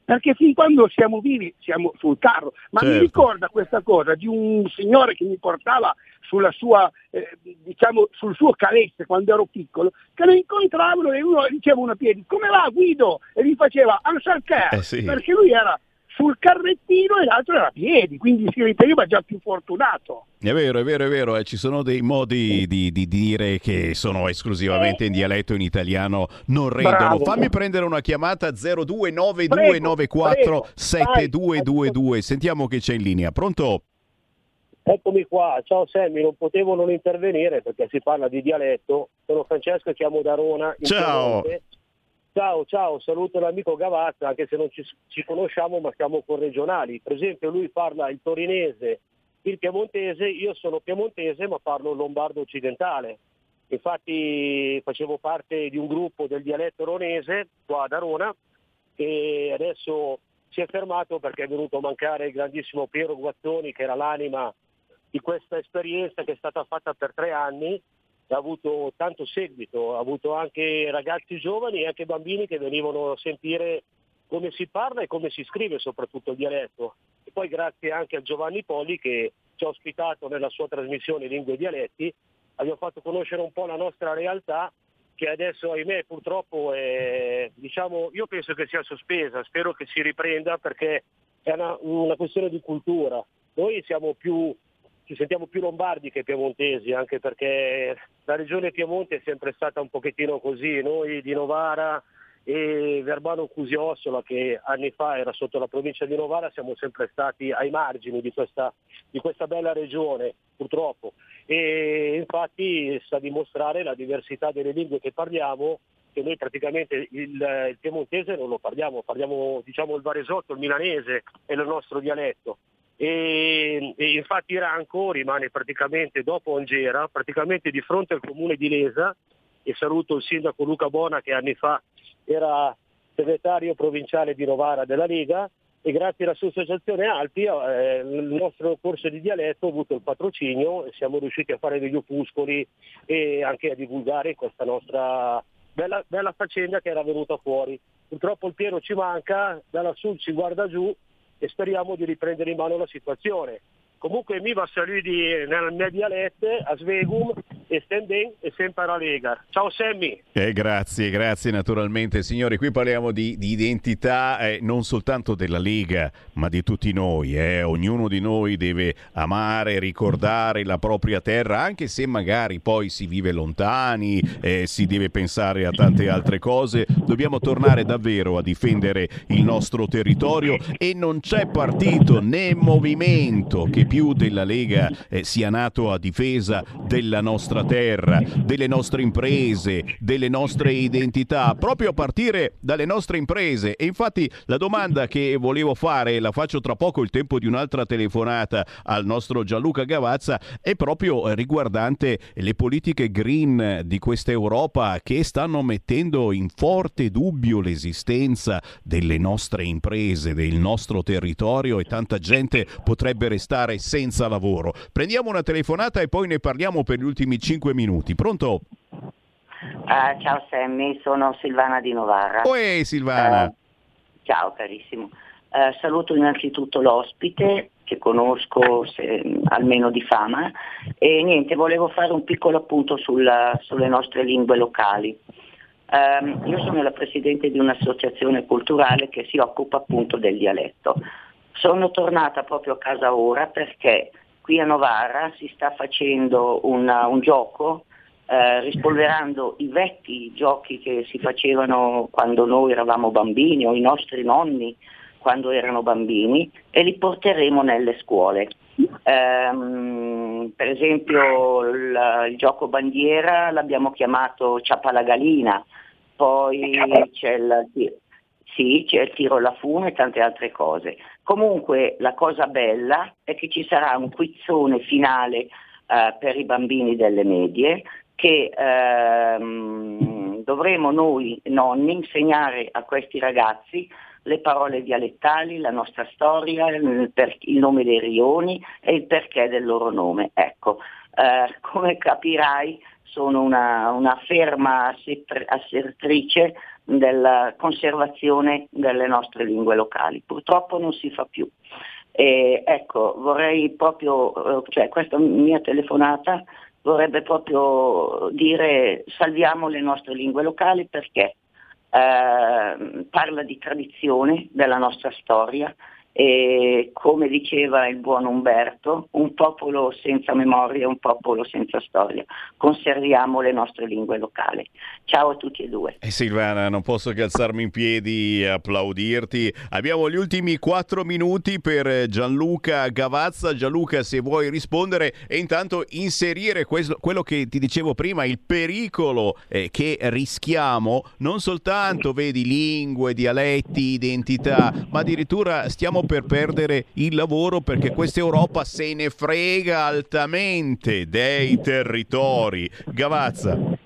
Perché fin quando siamo vivi siamo sul carro, ma mi Certo. ricorda questa cosa di un signore che mi portava sulla sua, eh, diciamo, sul suo calesse quando ero piccolo, che lo incontravano e uno diceva una piedi, come va Guido? E gli faceva Ansalcare, Eh sì. perché lui era sul carrettino e l'altro era a piedi, quindi si riteneva già più fortunato. È vero, è vero, è vero, eh, ci sono dei modi di, di dire che sono esclusivamente in dialetto in italiano, non rendono. Bravo. Fammi prendere una chiamata 029294 7222. Sentiamo che c'è in linea. Pronto? Eccomi qua, ciao Sammy, non potevo non intervenire perché si parla di dialetto. Sono Francesco e chiamo da Rona. in Ciao. Piemonte. Ciao, ciao, saluto l'amico Gavazza, anche se non ci, ci conosciamo ma siamo corregionali. Per esempio lui parla il torinese, il piemontese, io sono piemontese ma parlo lombardo occidentale. Infatti facevo parte di un gruppo del dialetto ronese qua da Rona e adesso si è fermato perché è venuto a mancare il grandissimo Piero Guazzoni che era l'anima di questa esperienza che è stata fatta per tre anni ha avuto tanto seguito, ha avuto anche ragazzi giovani e anche bambini che venivano a sentire come si parla e come si scrive soprattutto il dialetto. E poi grazie anche a Giovanni Poli che ci ha ospitato nella sua trasmissione Lingue e Dialetti, abbiamo fatto conoscere un po' la nostra realtà che adesso ahimè purtroppo è, diciamo, io penso che sia sospesa, spero che si riprenda perché è una, una questione di cultura. Noi siamo più, ci sentiamo più lombardi che piemontesi, anche perché la regione Piemonte è sempre stata un pochettino così, noi di Novara e Verbano Cusiossola che anni fa era sotto la provincia di Novara siamo sempre stati ai margini di questa, di questa bella regione purtroppo. E infatti sta a dimostrare la diversità delle lingue che parliamo che noi praticamente il, il piemontese non lo parliamo, parliamo diciamo il varesotto, il milanese è il nostro dialetto e, e infatti Ranco rimane praticamente dopo Angera, praticamente di fronte al comune di Lesa e saluto il sindaco Luca Bona che anni fa era segretario provinciale di Novara della Lega e grazie alla sua associazione Alpi eh, il nostro corso di dialetto ha avuto il patrocinio e siamo riusciti a fare degli opuscoli e anche a divulgare questa nostra bella, bella faccenda che era venuta fuori. Purtroppo il Piero ci manca, dalla sud si guarda giù e speriamo di riprendere in mano la situazione. Comunque mi va saluti nella mia dialetto a Svegum e Stenden e sempre alla Lega. Ciao Sammy! Eh, grazie, grazie naturalmente. Signori, qui parliamo di, di identità eh, non soltanto della Lega, ma di tutti noi. eh. Ognuno di noi deve amare, ricordare la propria terra, anche se magari poi si vive lontani, eh, si deve pensare a tante altre cose. Dobbiamo tornare davvero a difendere il nostro territorio e non c'è partito né movimento che più della Lega eh, sia nato a difesa della nostra terra, delle nostre imprese, delle nostre identità, proprio a partire dalle nostre imprese. E infatti la domanda che volevo fare, la faccio tra poco il tempo di un'altra telefonata al nostro Gianluca Gavazza, è proprio eh, riguardante le politiche green di questa Europa che stanno mettendo in forte dubbio l'esistenza delle nostre imprese, del nostro territorio e tanta gente potrebbe restare senza lavoro. Prendiamo una telefonata e poi ne parliamo per gli ultimi 5 minuti. Pronto? Ah, ciao Sammy, sono Silvana di Novara. Oi Silvana. Eh, ciao carissimo. Eh, saluto innanzitutto l'ospite che conosco se- almeno di fama e niente, volevo fare un piccolo appunto sulla- sulle nostre lingue locali. Ehm, io sono la presidente di un'associazione culturale che si occupa appunto del dialetto. Sono tornata proprio a casa ora perché qui a Novara si sta facendo una- un gioco eh, rispolverando i vecchi giochi che si facevano quando noi eravamo bambini o i nostri nonni quando erano bambini e li porteremo nelle scuole. Ehm, per esempio il, il gioco bandiera l'abbiamo chiamato Ciappa la Galina, poi c'è il, sì, c'è il tiro alla fune e tante altre cose. Comunque la cosa bella è che ci sarà un quizzone finale eh, per i bambini delle medie che ehm, dovremo noi nonni insegnare a questi ragazzi le parole dialettali, la nostra storia, il, per- il nome dei rioni e il perché del loro nome. Ecco, eh, come capirai sono una, una ferma assertrice della conservazione delle nostre lingue locali. Purtroppo non si fa più. E, ecco, vorrei proprio, eh, cioè questa mia telefonata vorrebbe proprio dire salviamo le nostre lingue locali perché eh, parla di tradizione della nostra storia e come diceva il buon Umberto, un popolo senza memoria un popolo senza storia. Conserviamo le nostre lingue locali. Ciao a tutti e due. Eh, Silvana, non posso che alzarmi in piedi e applaudirti. Abbiamo gli ultimi quattro minuti per Gianluca Gavazza. Gianluca, se vuoi rispondere e intanto inserire questo- quello che ti dicevo prima, il pericolo eh, che rischiamo, non soltanto, vedi, lingue, dialetti, identità, ma addirittura stiamo per perdere il lavoro perché questa Europa se ne frega altamente dei territori. Gavazza.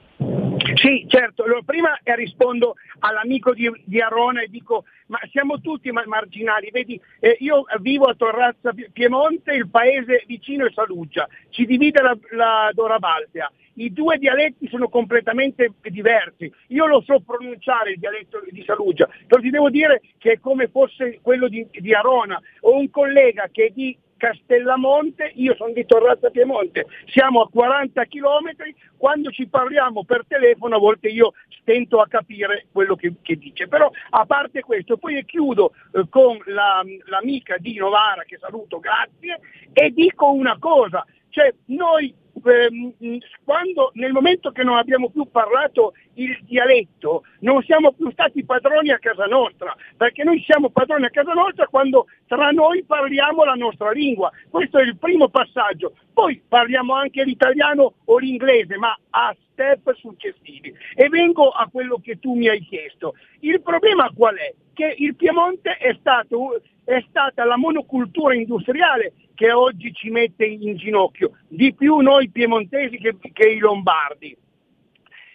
Sì, certo. Allora, prima eh, rispondo all'amico di, di Arona e dico, ma siamo tutti ma- marginali, vedi, eh, io vivo a Torrazza Pi- Piemonte, il paese vicino è Saluggia, ci divide la, la Dora Baltea. I due dialetti sono completamente diversi. Io lo so pronunciare il dialetto di Saluggia, però ti devo dire che è come fosse quello di, di Arona. Ho un collega che è di Castellamonte, io sono di Torrazza Piemonte, siamo a 40 km, quando ci parliamo per telefono a volte io stento a capire quello che, che dice, però a parte questo, poi chiudo eh, con la- l'amica di Novara che saluto, grazie, e dico una cosa, cioè noi ehm, mh, quando nel momento che non abbiamo più parlato il dialetto non siamo più stati padroni a casa nostra, perché noi siamo padroni a casa nostra quando tra noi parliamo la nostra lingua. Questo è il primo passaggio. Poi parliamo anche l'italiano o l'inglese, ma a step successivi. E vengo a quello che tu mi hai chiesto. Il problema qual è? Che il Piemonte è, stato, è stata la monocultura industriale che oggi ci mette in ginocchio, di più noi piemontesi che, che i lombardi.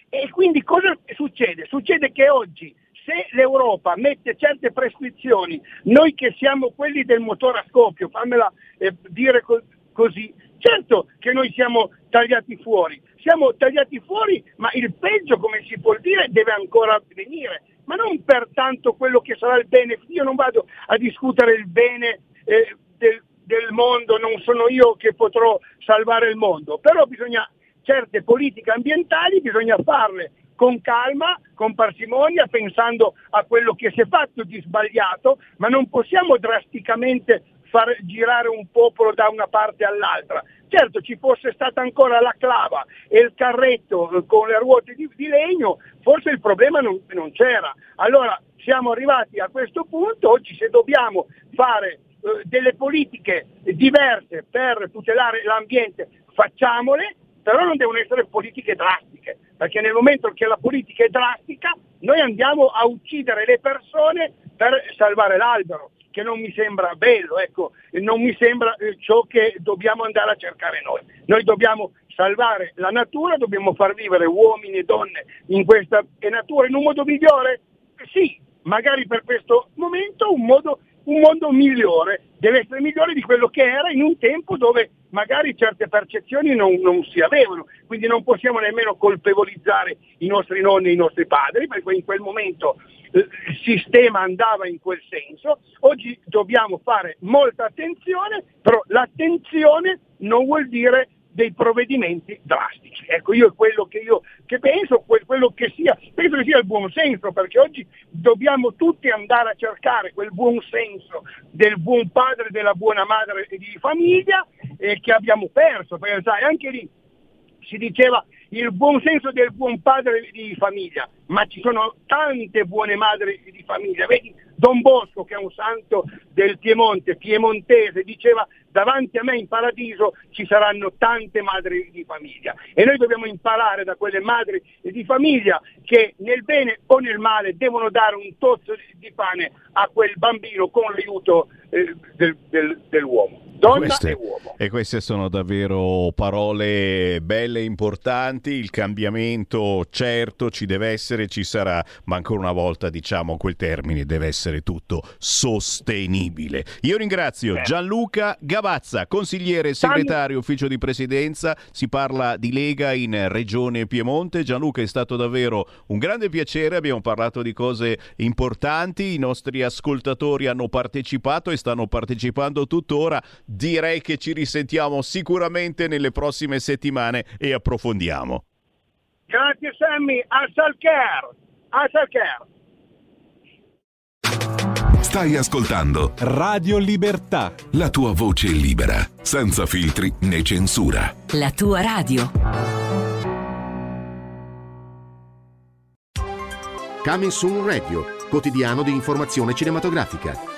E quindi cosa succede? Succede che oggi se l'Europa mette certe prescrizioni, noi che siamo quelli del motore a scoppio, fammela eh, dire co- così, certo che noi siamo tagliati fuori, siamo tagliati fuori, ma il peggio, come si può dire, deve ancora venire, ma non per tanto quello che sarà il bene, io non vado a discutere il bene eh, del, del mondo, non sono io che potrò salvare il mondo, però bisogna certe politiche ambientali bisogna farle con calma, con parsimonia, pensando a quello che si è fatto di sbagliato, ma non possiamo drasticamente far girare un popolo da una parte all'altra. Certo, ci fosse stata ancora la clava e il carretto eh, con le ruote di, di legno, forse il problema non, non c'era. Allora siamo arrivati a questo punto, oggi se dobbiamo fare delle politiche diverse per tutelare l'ambiente, facciamole, però non devono essere politiche drastiche, perché nel momento che la politica è drastica noi andiamo a uccidere le persone per salvare l'albero, che non mi sembra bello, ecco, non mi sembra eh, ciò che dobbiamo andare a cercare noi. Noi dobbiamo salvare la natura, dobbiamo far vivere uomini e donne in questa natura in un modo migliore? Sì, magari per questo momento un modo un mondo migliore, deve essere migliore di quello che era in un tempo dove magari certe percezioni non, non si avevano, quindi non possiamo nemmeno colpevolizzare i nostri nonni e i nostri padri, perché in quel momento eh, il sistema andava in quel senso, oggi dobbiamo fare molta attenzione, però l'attenzione non vuol dire dei provvedimenti drastici. Ecco, io è quello che io che penso, que- quello che sia, penso che sia il buon senso, perché oggi dobbiamo tutti andare a cercare quel buon senso del buon padre, della buona madre di famiglia eh, che abbiamo perso, perché sai, anche lì si diceva il buon senso del buon padre di famiglia, ma ci sono tante buone madri di famiglia. Vedi, Don Bosco, che è un santo del Piemonte, piemontese, diceva davanti a me in paradiso ci saranno tante madri di famiglia e noi dobbiamo imparare da quelle madri di famiglia che nel bene o nel male devono dare un tozzo di- pane a quel bambino con l'aiuto eh, del- del- dell'uomo. Donna Queste- e uomo. E queste sono davvero parole belle e importanti. Il cambiamento certo ci deve essere, ci sarà, ma ancora una volta diciamo quel termine deve essere tutto sostenibile. Io ringrazio Gianluca Gavazza, consigliere segretario ufficio di presidenza. Si parla di Lega in Regione Piemonte. Gianluca è stato davvero un grande piacere, abbiamo parlato di cose importanti, i nostri ascoltatori hanno partecipato e stanno partecipando tuttora. Direi che ci risentiamo sicuramente nelle prossime settimane e approfondiamo. Grazie Sammy, a Salker, a Salker. Stai ascoltando Radio Libertà. la tua voce libera, senza filtri né censura. La tua radio. Coming Soon Radio, quotidiano di informazione cinematografica.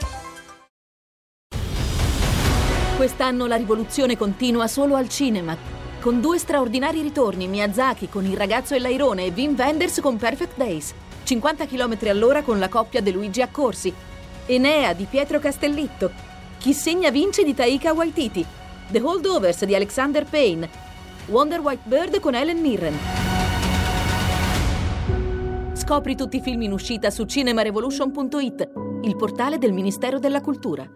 Quest'anno la rivoluzione continua solo al cinema. Con due straordinari ritorni, Miyazaki con Il ragazzo e l'airone e Wim Wenders con Perfect Days. 50 km all'ora con la coppia De Luigi Accorsi. Enea di Pietro Castellitto. Chi segna vince di Taika Waititi. The Holdovers di Alexander Payne. Wonder White Bird con Helen Mirren. Scopri tutti i film in uscita su cinemarevolution.it, il portale del Ministero della Cultura.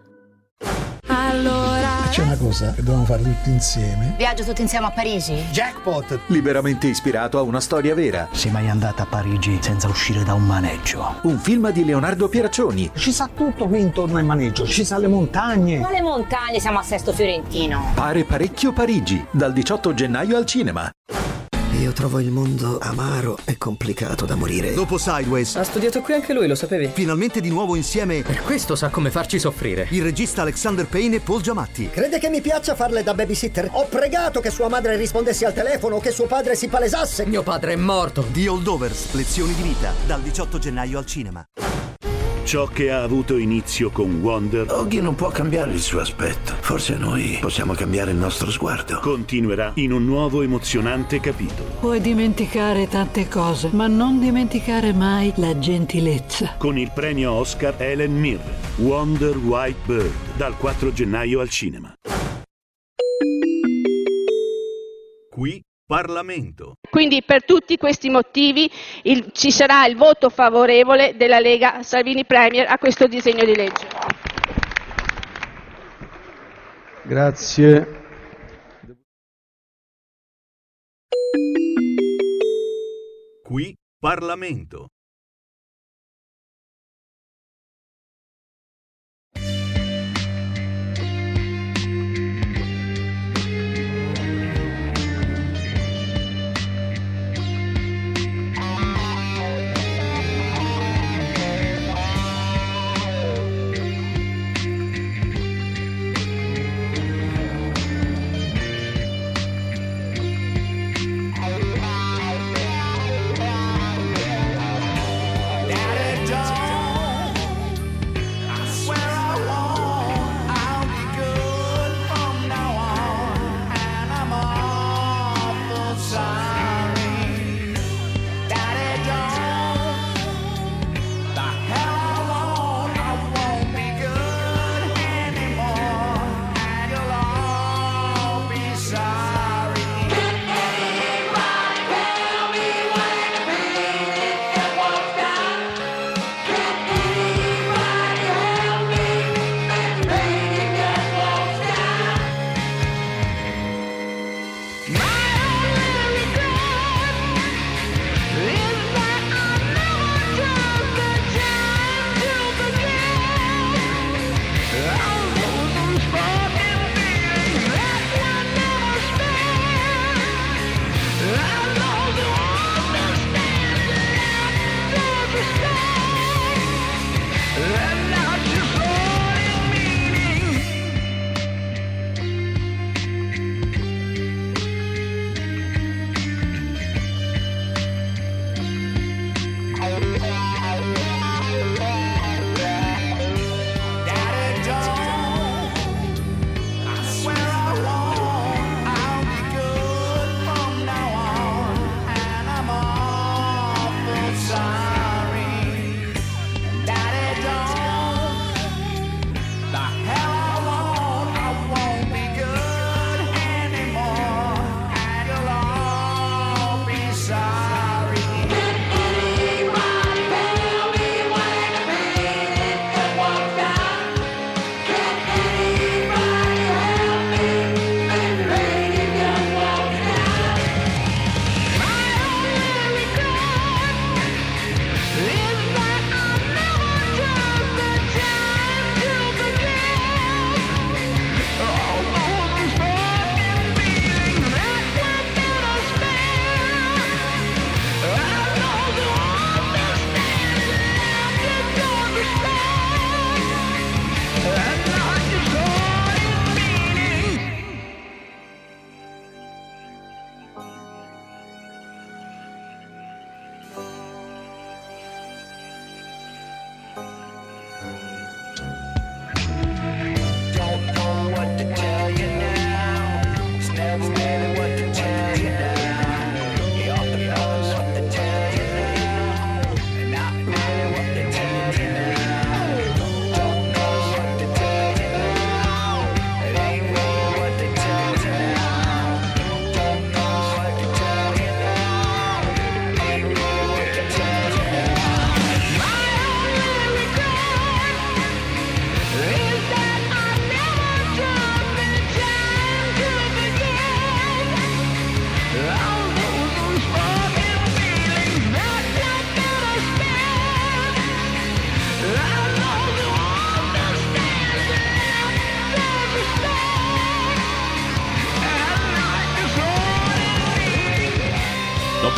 Allora. C'è una cosa che dobbiamo fare tutti insieme. Viaggio tutti insieme a Parigi? Jackpot! Liberamente ispirato a una storia vera. Sei mai andata a Parigi senza uscire da un maneggio? Un film di Leonardo Pieraccioni. Ci sa tutto qui intorno al maneggio, ci sa le montagne. Quale montagne siamo a Sesto Fiorentino? Pare parecchio Parigi, dal 18 gennaio al cinema. Io trovo il mondo amaro e complicato da morire. Dopo Sideways, Ha studiato qui anche lui, lo sapevi? finalmente di nuovo insieme Per questo sa come farci soffrire. il regista Alexander Payne e Paul Giamatti. Crede che mi piaccia farle da babysitter? Ho pregato che sua madre rispondesse al telefono o che suo padre si palesasse. Mio padre è morto. The Holdovers, lezioni di vita, dal 18 gennaio al cinema. Ciò che ha avuto inizio con Wonder Oggi non può cambiare il suo aspetto. Forse noi possiamo cambiare il nostro sguardo. continuerà in un nuovo emozionante capitolo. Puoi dimenticare tante cose, ma non dimenticare mai la gentilezza. Con il premio Oscar Helen Mirren, Wonder White Bird, dal 4 gennaio al cinema. Qui Parlamento. Quindi per tutti questi motivi il- ci sarà il voto favorevole della Lega Salvini Premier a questo disegno di legge. Grazie. Qui Parlamento.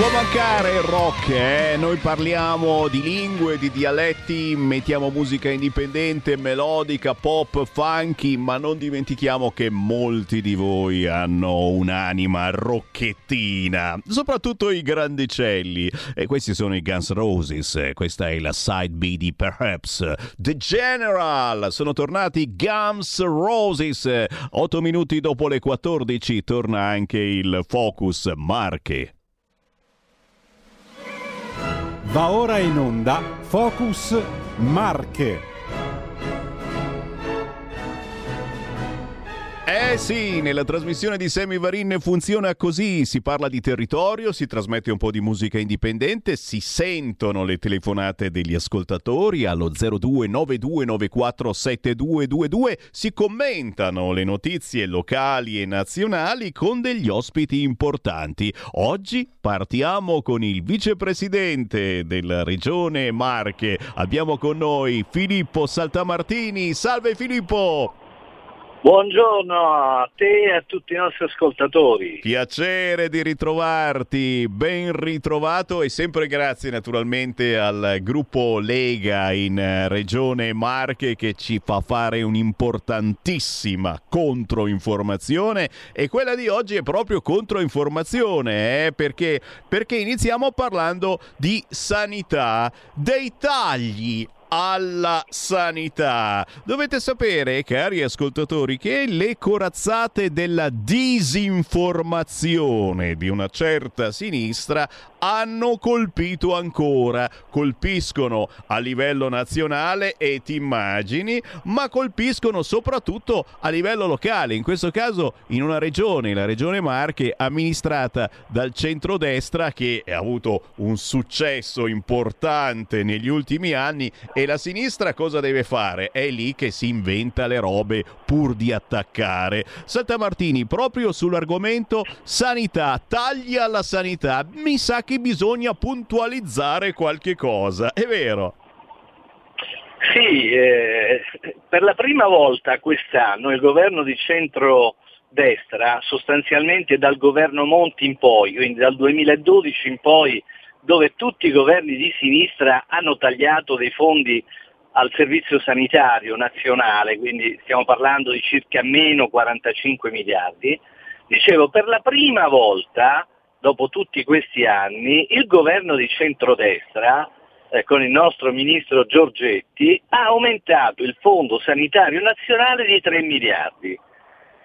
Può mancare il rock, eh? Noi parliamo di lingue, di dialetti, mettiamo musica indipendente, melodica, pop, funky, ma non dimentichiamo che molti di voi hanno un'anima rocchettina, soprattutto i grandicelli. E questi sono i Guns Roses, questa è la side B di Perhaps. The General, sono tornati Guns Roses. 8 minuti dopo le 14 torna anche il Focus Marche. Va ora in onda Focus Marche. Eh sì, nella trasmissione di Semi Varin funziona così, si parla di territorio, si trasmette un po' di musica indipendente, si sentono le telefonate degli ascoltatori allo 0292947222, si commentano le notizie locali e nazionali con degli ospiti importanti. Oggi partiamo con il vicepresidente della regione Marche. Abbiamo con noi Filippo Saltamartini. Salve Filippo! Buongiorno a te e a tutti i nostri ascoltatori. Piacere di ritrovarti, ben ritrovato e sempre grazie naturalmente al gruppo Lega in eh, Regione Marche che ci fa fare un'importantissima controinformazione e quella di oggi è proprio controinformazione eh? perché, perché iniziamo parlando di sanità, dei tagli alla sanità. Dovete sapere, cari ascoltatori, che le corazzate della disinformazione di una certa sinistra hanno colpito ancora, colpiscono a livello nazionale e ti immagini, ma colpiscono soprattutto a livello locale, in questo caso in una regione, la regione Marche, amministrata dal centrodestra che ha avuto un successo importante negli ultimi anni e la sinistra cosa deve fare? È lì che si inventa le robe pur di attaccare. Santa Martini, proprio sull'argomento sanità, tagli alla sanità, mi sa che bisogna puntualizzare qualche cosa, è vero? Sì, eh, per la prima volta quest'anno il governo di centro-destra, sostanzialmente dal governo Monti in poi, quindi dal 2012 in poi, dove tutti i governi di sinistra hanno tagliato dei fondi al servizio sanitario nazionale, quindi stiamo parlando di circa meno 45 miliardi, dicevo per la prima volta, dopo tutti questi anni, il governo di centrodestra, eh, con il nostro ministro Giorgetti, ha aumentato il fondo sanitario nazionale di 3 miliardi.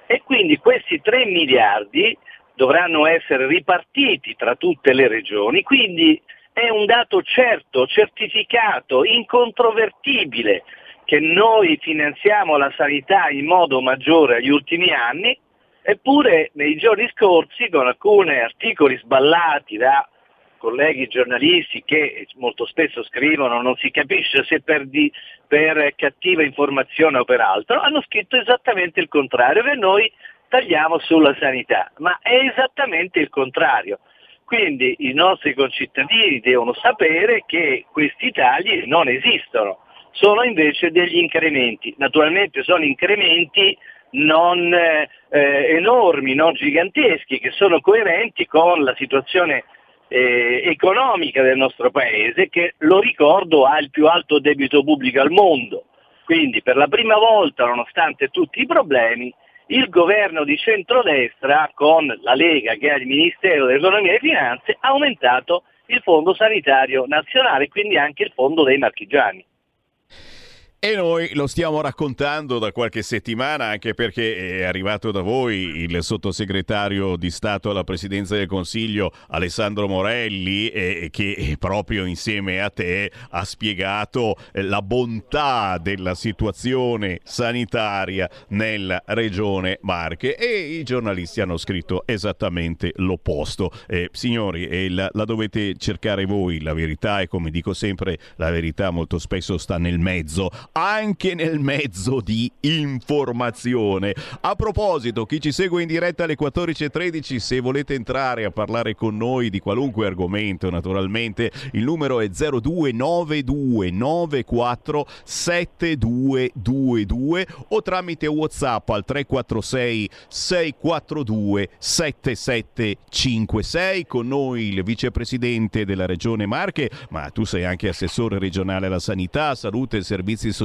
E quindi questi 3 miliardi dovranno essere ripartiti tra tutte le regioni, quindi è un dato certo, certificato, incontrovertibile che noi finanziamo la sanità in modo maggiore agli ultimi anni, eppure nei giorni scorsi con alcuni articoli sballati da colleghi giornalisti che molto spesso scrivono non si capisce se per, di, per cattiva informazione o per altro, hanno scritto esattamente il contrario, che noi tagliamo sulla sanità, ma è esattamente il contrario. Quindi i nostri concittadini devono sapere che questi tagli non esistono, sono invece degli incrementi. Naturalmente sono incrementi non eh, enormi, non giganteschi, che sono coerenti con la situazione eh, economica del nostro Paese, che lo ricordo ha il più alto debito pubblico al mondo. Quindi per la prima volta, nonostante tutti i problemi, il governo di centrodestra con la Lega che ha il Ministero dell'Economia e Finanze ha aumentato il fondo sanitario nazionale, quindi anche il fondo dei marchigiani. E noi lo stiamo raccontando da qualche settimana anche perché è arrivato da voi il sottosegretario di Stato alla Presidenza del Consiglio Alessandro Morelli eh, che proprio insieme a te ha spiegato la bontà della situazione sanitaria nella regione Marche e i giornalisti hanno scritto esattamente l'opposto. Eh, signori, eh, la, la dovete cercare voi, la verità e come dico sempre la verità molto spesso sta nel mezzo anche nel mezzo di informazione. A proposito, chi ci segue in diretta alle 14.13, se volete entrare a parlare con noi di qualunque argomento, naturalmente, il numero è 0292947222 o tramite WhatsApp al 346 642 7756 con noi il vicepresidente della Regione Marche, ma tu sei anche assessore regionale alla sanità, salute e servizi sociali,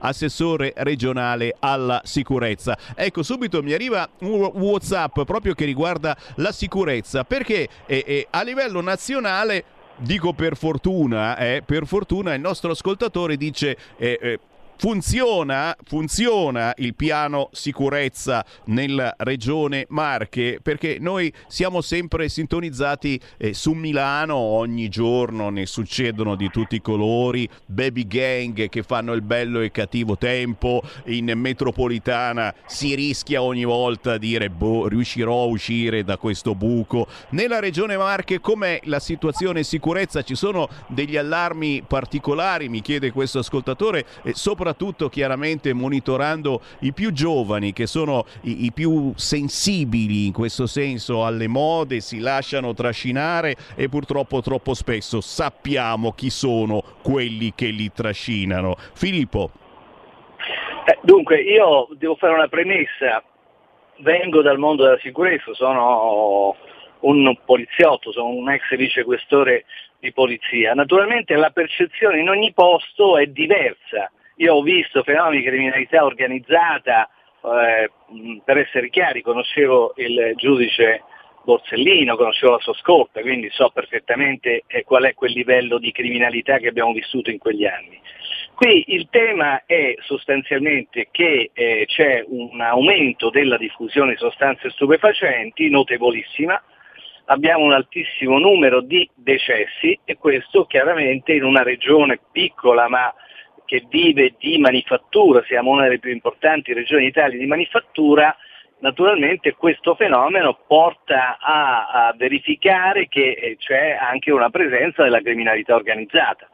assessore regionale alla sicurezza. Ecco, subito mi arriva un WhatsApp proprio che riguarda la sicurezza, perché eh, eh, a livello nazionale dico per fortuna, eh, per fortuna il nostro ascoltatore dice eh, eh, Funziona, funziona, il piano sicurezza nella regione Marche? Perché noi siamo sempre sintonizzati eh, su Milano ogni giorno ne succedono di tutti i colori baby gang che fanno il bello e cattivo tempo. In metropolitana si rischia ogni volta a dire boh riuscirò a uscire da questo buco. Nella regione Marche com'è la situazione sicurezza? Ci sono degli allarmi particolari? Mi chiede questo ascoltatore. E soprattutto soprattutto chiaramente monitorando i più giovani che sono i, i, più sensibili in questo senso alle mode, si lasciano trascinare e purtroppo troppo spesso sappiamo chi sono quelli che li trascinano. Filippo. Eh, dunque, io devo fare una premessa. Vengo dal mondo della sicurezza, sono un poliziotto, sono un ex vicequestore di polizia. Naturalmente la percezione in ogni posto è diversa. Io ho visto fenomeni di criminalità organizzata, eh, per essere chiari, conoscevo il giudice Borsellino, conoscevo la sua scorta, quindi so perfettamente eh, qual è quel livello di criminalità che abbiamo vissuto in quegli anni. Qui il tema è sostanzialmente che eh, c'è un aumento della diffusione di sostanze stupefacenti notevolissima, abbiamo un altissimo numero di decessi e questo chiaramente in una regione piccola ma che vive di manifattura, siamo una delle più importanti regioni d'Italia di manifattura, naturalmente questo fenomeno porta a, a verificare che eh, c'è anche una presenza della criminalità organizzata.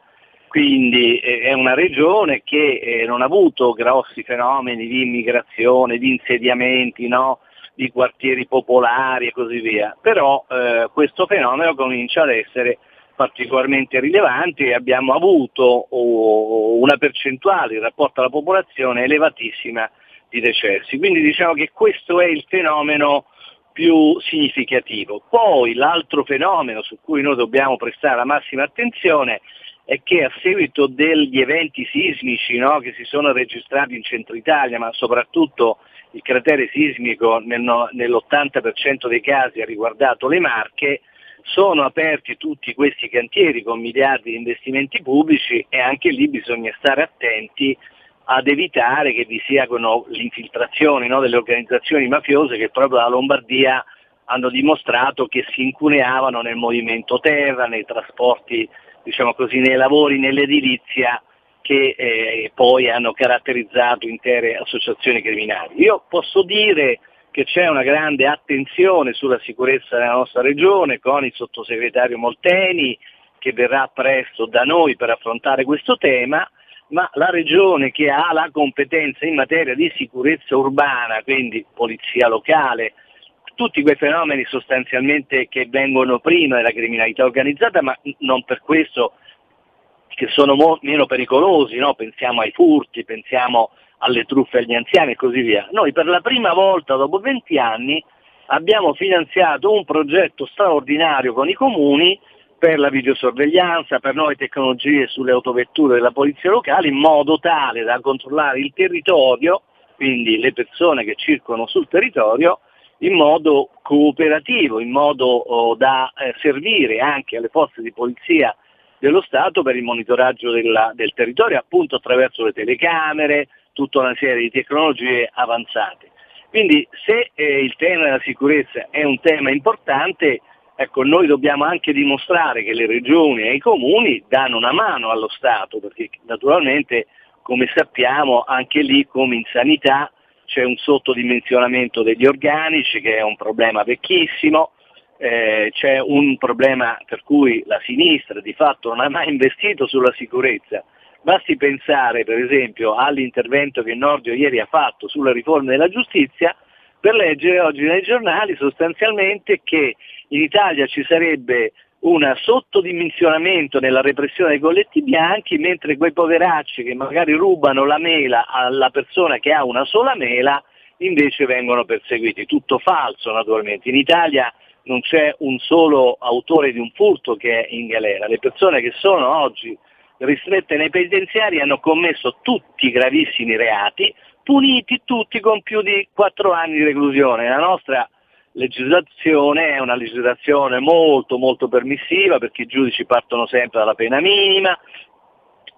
Quindi eh, è una regione che eh, non ha avuto grossi fenomeni di immigrazione, di insediamenti, no? di quartieri popolari e così via, però eh, questo fenomeno comincia ad essere particolarmente rilevanti e abbiamo avuto una percentuale in rapporto alla popolazione elevatissima di decessi. Quindi diciamo che questo è il fenomeno più significativo. Poi l'altro fenomeno su cui noi dobbiamo prestare la massima attenzione è che a seguito degli eventi sismici no, che si sono registrati in centro Italia, ma soprattutto il cratere sismico nel, nell'80% dei casi ha riguardato le Marche, sono aperti tutti questi cantieri con miliardi di investimenti pubblici e anche lì bisogna stare attenti ad evitare che vi siano le infiltrazioni no, delle organizzazioni mafiose che proprio dalla Lombardia hanno dimostrato che si incuneavano nel movimento terra, nei trasporti, diciamo così, nei lavori, nell'edilizia che eh, poi hanno caratterizzato intere associazioni criminali. Io posso dire che c'è una grande attenzione sulla sicurezza nella nostra regione con il sottosegretario Molteni che verrà presto da noi per affrontare questo tema, ma la regione che ha la competenza in materia di sicurezza urbana, quindi polizia locale, tutti quei fenomeni sostanzialmente che vengono prima della criminalità organizzata, ma non per questo che sono mo- meno pericolosi, no? pensiamo ai furti, pensiamo alle truffe agli anziani e così via. Noi per la prima volta dopo 20 anni abbiamo finanziato un progetto straordinario con i comuni per la videosorveglianza, per nuove tecnologie sulle autovetture della polizia locale in modo tale da controllare il territorio, quindi le persone che circolano sul territorio, in modo cooperativo, in modo oh, da eh, servire anche alle forze di polizia dello Stato per il monitoraggio della, del territorio appunto attraverso le telecamere, tutta una serie di tecnologie avanzate. Quindi se eh, il tema della sicurezza è un tema importante, ecco, noi dobbiamo anche dimostrare che le regioni e i comuni danno una mano allo Stato, perché naturalmente, come sappiamo, anche lì come in sanità c'è un sottodimensionamento degli organici che è un problema vecchissimo, eh, c'è un problema per cui la sinistra di fatto non ha mai investito sulla sicurezza, Basti pensare per esempio all'intervento che Nordio ieri ha fatto sulla riforma della giustizia per leggere oggi nei giornali sostanzialmente che in Italia ci sarebbe un sottodimensionamento nella repressione dei colletti bianchi, mentre quei poveracci che magari rubano la mela alla persona che ha una sola mela invece vengono perseguiti. Tutto falso naturalmente. In Italia non c'è un solo autore di un furto che è in galera. Le persone che sono oggi ristrette nei penitenziari hanno commesso tutti gravissimi reati, puniti tutti con più di 4 anni di reclusione. La nostra legislazione è una legislazione molto molto permissiva perché i giudici partono sempre dalla pena minima,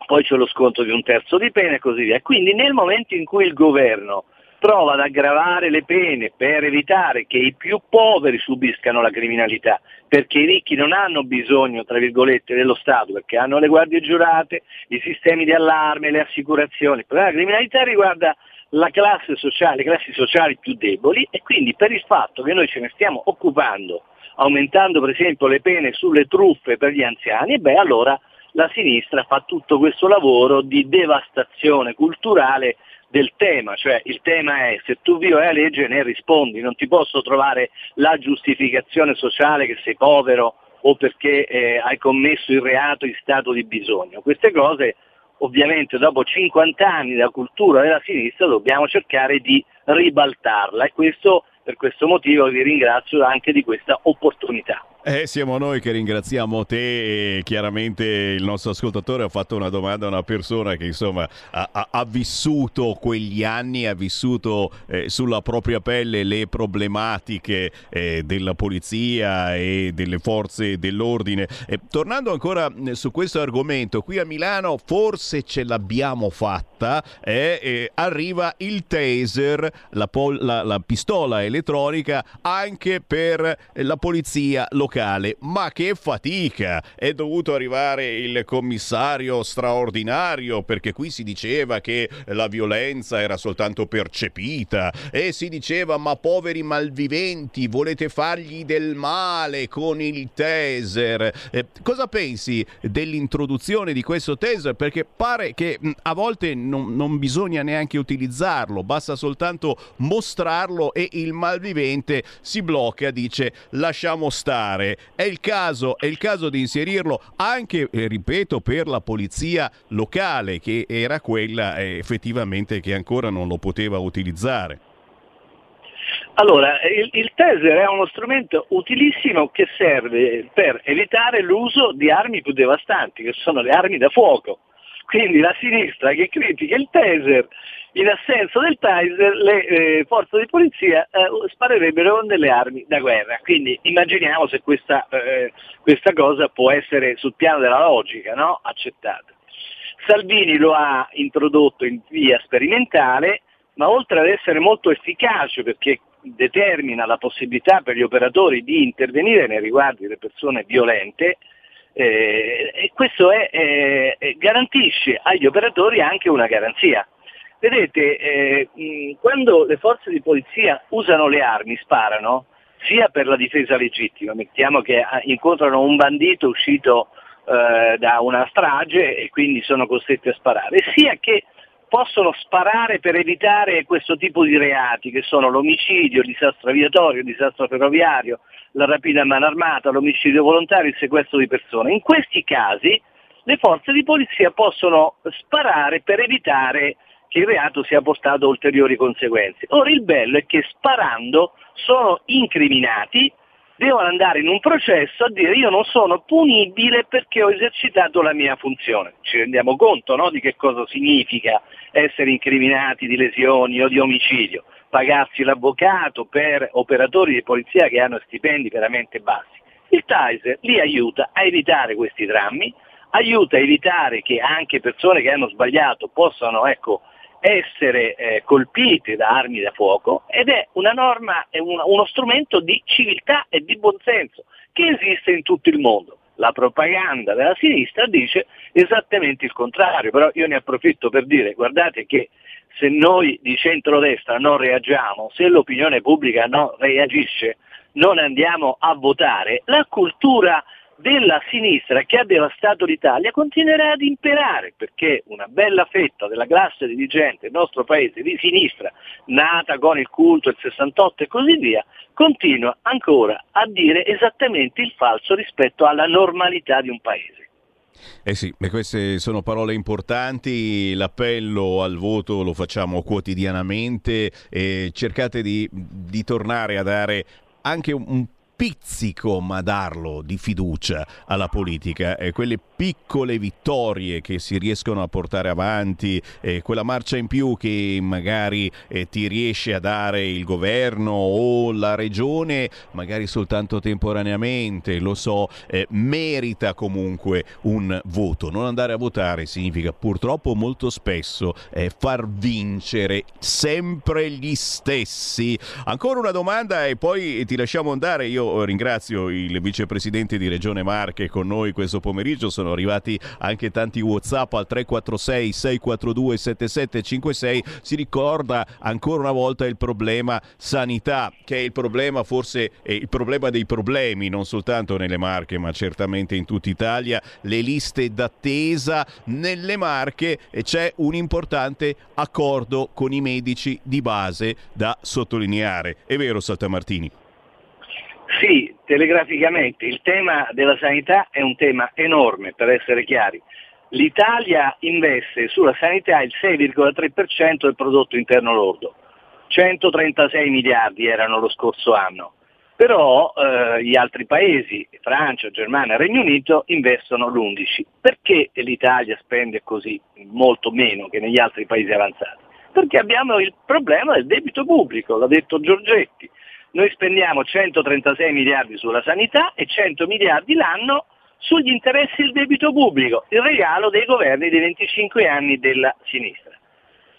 poi c'è lo sconto di un terzo di pena e così via. Quindi nel momento in cui il governo prova ad aggravare le pene per evitare che i più poveri subiscano la criminalità, perché i ricchi non hanno bisogno, tra virgolette, dello Stato, perché hanno le guardie giurate, i sistemi di allarme, le assicurazioni. Il problema criminalità riguarda la classe sociale, le classi sociali più deboli e quindi per il fatto che noi ce ne stiamo occupando, aumentando per esempio le pene sulle truffe per gli anziani, beh allora la sinistra fa tutto questo lavoro di devastazione culturale del tema, cioè il tema è se tu violi la legge ne rispondi, non ti posso trovare la giustificazione sociale che sei povero o perché eh, hai commesso il reato in stato di bisogno. Queste cose ovviamente dopo 50 anni da cultura della sinistra dobbiamo cercare di ribaltarla e questo, per questo motivo vi ringrazio anche di questa opportunità. Eh, siamo noi che ringraziamo te e chiaramente il nostro ascoltatore ha fatto una domanda a una persona che insomma ha, ha, ha vissuto quegli anni, ha vissuto eh, sulla propria pelle le problematiche eh, della polizia e delle forze dell'ordine. tornando ancora eh, su questo argomento, qui a Milano forse ce l'abbiamo fatta, eh, arriva il taser, la, pol- la, la pistola elettronica anche per la polizia locale locale, ma che fatica! È dovuto arrivare il commissario straordinario perché qui si diceva che la violenza era soltanto percepita e si diceva ma poveri malviventi volete fargli del male con il taser. Eh, cosa pensi dell'introduzione di questo taser? Perché pare che a volte non, non bisogna neanche utilizzarlo, basta soltanto mostrarlo e il malvivente si blocca, dice lasciamo stare fare. È il caso, è il caso di inserirlo anche, eh, ripeto, per la polizia locale, che era quella eh, effettivamente che ancora non lo poteva utilizzare. Allora, il, il, taser è uno strumento utilissimo che serve per evitare l'uso di armi più devastanti, che sono le armi da fuoco. Quindi la sinistra che critica il taser in assenza del taser le eh, forze di polizia eh, sparerebbero con delle armi da guerra. Quindi immaginiamo se questa, eh, questa cosa può essere sul piano della logica no? accettata. Salvini lo ha introdotto in via sperimentale, ma oltre ad essere molto efficace perché determina la possibilità per gli operatori di intervenire nei riguardi delle persone violente, eh, questo è, eh, garantisce agli operatori anche una garanzia. Vedete, eh, mh, quando le forze di polizia usano le armi, sparano, sia per la difesa legittima, mettiamo che ah, incontrano un bandito uscito eh, da una strage e quindi sono costretti a sparare, sia che possono sparare per evitare questo tipo di reati che sono l'omicidio, il disastro aviatorio, il disastro ferroviario, la rapina a mano armata, l'omicidio volontario, il sequestro di persone. In questi casi le forze di polizia possono sparare per evitare il reato sia portato a ulteriori conseguenze. Ora il bello è che sparando sono incriminati, devono andare in un processo a dire io non sono punibile perché ho esercitato la mia funzione. Ci rendiamo conto no, di che cosa significa essere incriminati di lesioni o di omicidio, pagarsi l'avvocato per operatori di polizia che hanno stipendi veramente bassi. Il Taser li aiuta a evitare questi drammi, aiuta a evitare che anche persone che hanno sbagliato possano ecco, essere eh, colpiti da armi da fuoco ed è una norma, è un, uno strumento di civiltà e di buonsenso che esiste in tutto il mondo. La propaganda della sinistra dice esattamente il contrario, però io ne approfitto per dire guardate che se noi di centrodestra non reagiamo, se l'opinione pubblica non reagisce, non andiamo a votare, la cultura della sinistra che ha devastato l'Italia continuerà ad imperare perché una bella fetta della classe dirigente del nostro paese di sinistra, nata con il culto, il 68 e così via, continua ancora a dire esattamente il falso rispetto alla normalità di un paese. Eh sì, queste sono parole importanti, l'appello al voto lo facciamo quotidianamente e cercate di, di tornare a dare anche un pizzico, ma darlo, di fiducia alla politica. E quelle piccole vittorie che si riescono a portare avanti, eh, quella marcia in più che magari eh, ti riesce a dare il governo o la regione, magari soltanto temporaneamente, lo so, eh, merita comunque un voto. Non andare a votare significa purtroppo molto spesso eh, far vincere sempre gli stessi. Ancora una domanda e poi ti lasciamo andare. Io ringrazio il vicepresidente di Regione Marche con noi questo pomeriggio, sono arrivati anche tanti Whatsapp al 346 642 7756, si ricorda ancora una volta il problema sanità, che è il problema forse è il problema dei problemi, non soltanto nelle Marche, ma certamente in tutta Italia, le liste d'attesa nelle Marche e c'è un importante accordo con i medici di base da sottolineare. È vero Saltamartini? Sì, telegraficamente, il tema della sanità è un tema enorme, per essere chiari. L'Italia investe sulla sanità il 6,3% del prodotto interno lordo, 136 miliardi erano lo scorso anno, però eh, gli altri paesi, Francia, Germania, Regno Unito, investono l'11. Perché l'Italia spende così molto meno che negli altri paesi avanzati? Perché abbiamo il problema del debito pubblico, l'ha detto Giorgetti noi spendiamo 136 miliardi sulla sanità e 100 miliardi l'anno sugli interessi del debito pubblico, il regalo dei governi dei 25 anni della sinistra.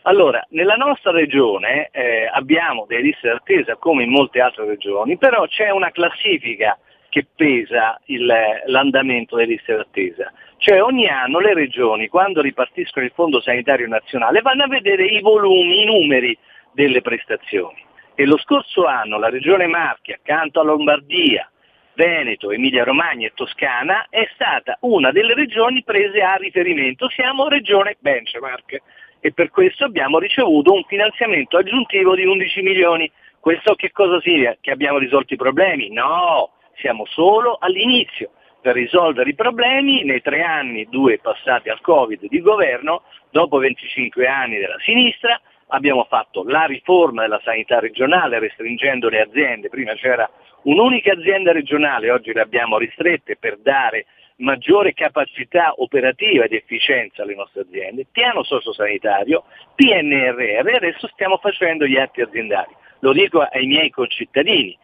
Allora, nella nostra regione eh, abbiamo delle liste d'attesa come in molte altre regioni, però c'è una classifica che pesa il, l'andamento delle liste d'attesa. Cioè ogni anno le regioni, quando ripartiscono il Fondo Sanitario Nazionale, vanno a vedere i volumi, i numeri delle prestazioni. E lo scorso anno la regione Marche, accanto a Lombardia, Veneto, Emilia Romagna e Toscana, è stata una delle regioni prese a riferimento. Siamo regione benchmark e per questo abbiamo ricevuto un finanziamento aggiuntivo di 11 milioni. Questo che cosa significa? Che abbiamo risolto i problemi? No, siamo solo all'inizio. Per risolvere i problemi, nei tre anni, due passati al Covid di governo, dopo 25 anni della sinistra, abbiamo fatto la riforma della sanità regionale restringendo le aziende, prima c'era un'unica azienda regionale, oggi le abbiamo ristrette per dare maggiore capacità operativa ed efficienza alle nostre aziende, piano sociosanitario, PNRR e adesso stiamo facendo gli atti aziendali. Lo dico ai miei concittadini,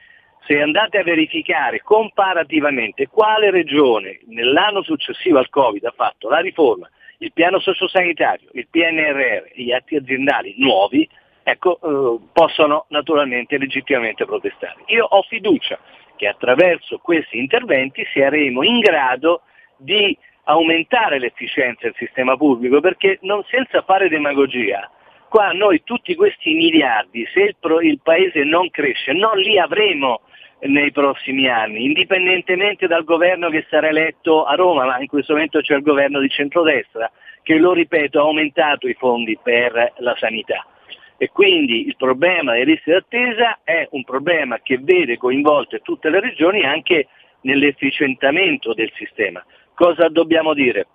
se andate a verificare comparativamente quale regione nell'anno successivo al Covid ha fatto la riforma il piano sociosanitario, il PNRR gli atti aziendali nuovi, ecco, eh, possono naturalmente legittimamente protestare. Io ho fiducia che attraverso questi interventi saremo in grado di aumentare l'efficienza del sistema pubblico, perché non senza fare demagogia, qua noi tutti questi miliardi, se il, pro, il Paese non cresce, non li avremo nei prossimi anni, indipendentemente dal governo che sarà eletto a Roma, ma in questo momento c'è il governo di centrodestra, che lo ripeto ha aumentato i fondi per la sanità. E quindi il problema delle liste d'attesa è un problema che vede coinvolte tutte le regioni anche nell'efficientamento del sistema. Cosa dobbiamo dire?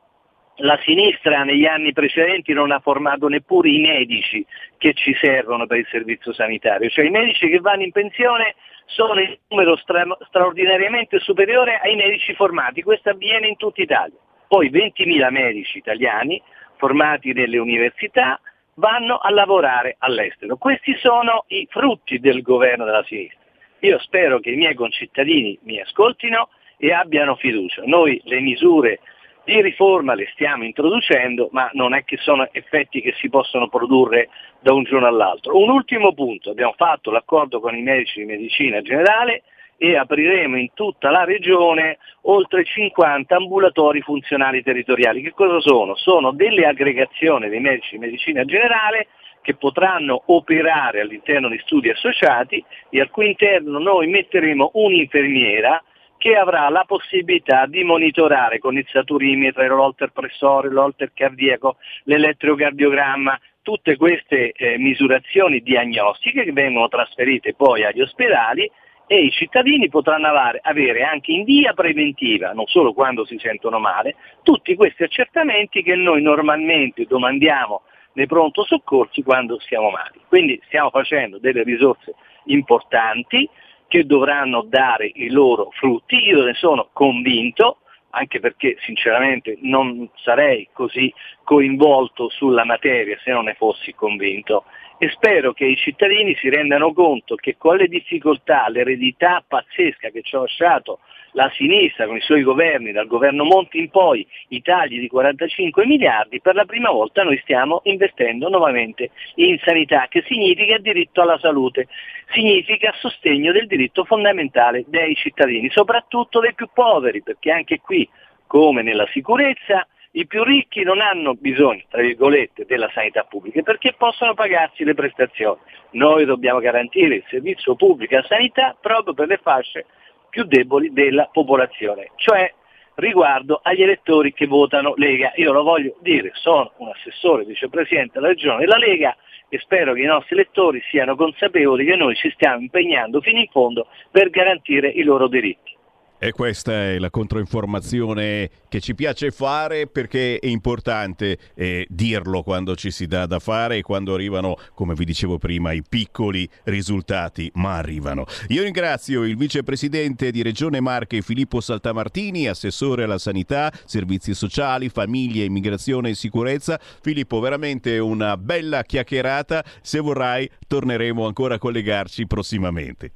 La sinistra negli anni precedenti non ha formato neppure i medici che ci servono per il servizio sanitario, cioè i medici che vanno in pensione sono in numero stra- straordinariamente superiore ai medici formati, questo avviene in tutta Italia. Poi 20.000 medici italiani formati nelle università vanno a lavorare all'estero. Questi sono i frutti del governo della sinistra. Io spero che i miei concittadini mi ascoltino e abbiano fiducia. Noi le misure di riforma le stiamo introducendo, ma non è che sono effetti che si possono produrre da un giorno all'altro. Un ultimo punto, abbiamo fatto l'accordo con i medici di medicina generale e apriremo in tutta la regione oltre 50 ambulatori funzionali territoriali. Che cosa sono? Sono delle aggregazioni dei medici di medicina generale che potranno operare all'interno di studi associati e al cui interno noi metteremo un'infermiera che avrà la possibilità di monitorare con il saturimetro, l'holter pressore, l'holter cardiaco, l'elettrocardiogramma, tutte queste eh, misurazioni diagnostiche che vengono trasferite poi agli ospedali e i cittadini potranno avere anche in via preventiva, non solo quando si sentono male, tutti questi accertamenti che noi normalmente domandiamo nei pronto soccorsi quando siamo male. Quindi stiamo facendo delle risorse importanti che dovranno dare i loro frutti, io ne sono convinto, anche perché sinceramente non sarei così coinvolto sulla materia se non ne fossi convinto. E spero che i cittadini si rendano conto che con le difficoltà, l'eredità pazzesca che ci ha lasciato la sinistra con i suoi governi, dal governo Monti in poi, i tagli di 45 miliardi, per la prima volta noi stiamo investendo nuovamente in sanità, che significa diritto alla salute, significa sostegno del diritto fondamentale dei cittadini, soprattutto dei più poveri, perché anche qui, come nella sicurezza, i più ricchi non hanno bisogno, tra virgolette, della sanità pubblica perché possono pagarsi le prestazioni. Noi dobbiamo garantire il servizio pubblico a sanità proprio per le fasce più deboli della popolazione, cioè riguardo agli elettori che votano Lega. Io lo voglio dire, sono un assessore, vicepresidente della regione della Lega e spero che i nostri elettori siano consapevoli che noi ci stiamo impegnando fino in fondo per garantire i loro diritti. E questa è la controinformazione che ci piace fare perché è importante eh, dirlo quando ci si dà da fare e quando arrivano, come vi dicevo prima, i piccoli risultati, ma arrivano. Io ringrazio il vicepresidente di Regione Marche Filippo Saltamartini, assessore alla sanità, servizi sociali, famiglie, immigrazione e sicurezza. Filippo, veramente una bella chiacchierata. Se vorrai, torneremo ancora a collegarci prossimamente.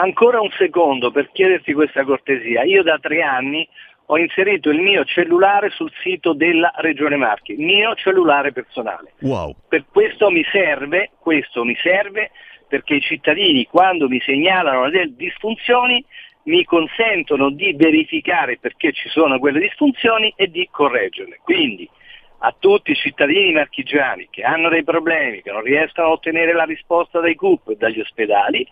Ancora un secondo per chiederti questa cortesia. Io da tre anni ho inserito il mio cellulare sul sito della Regione Marchi, il mio cellulare personale. Wow. Per questo mi serve, questo mi serve perché i cittadini quando mi segnalano delle disfunzioni mi consentono di verificare perché ci sono quelle disfunzioni e di correggerle. Quindi a tutti i cittadini marchigiani che hanno dei problemi, che non riescono a ottenere la risposta dai CUP e dagli ospedali,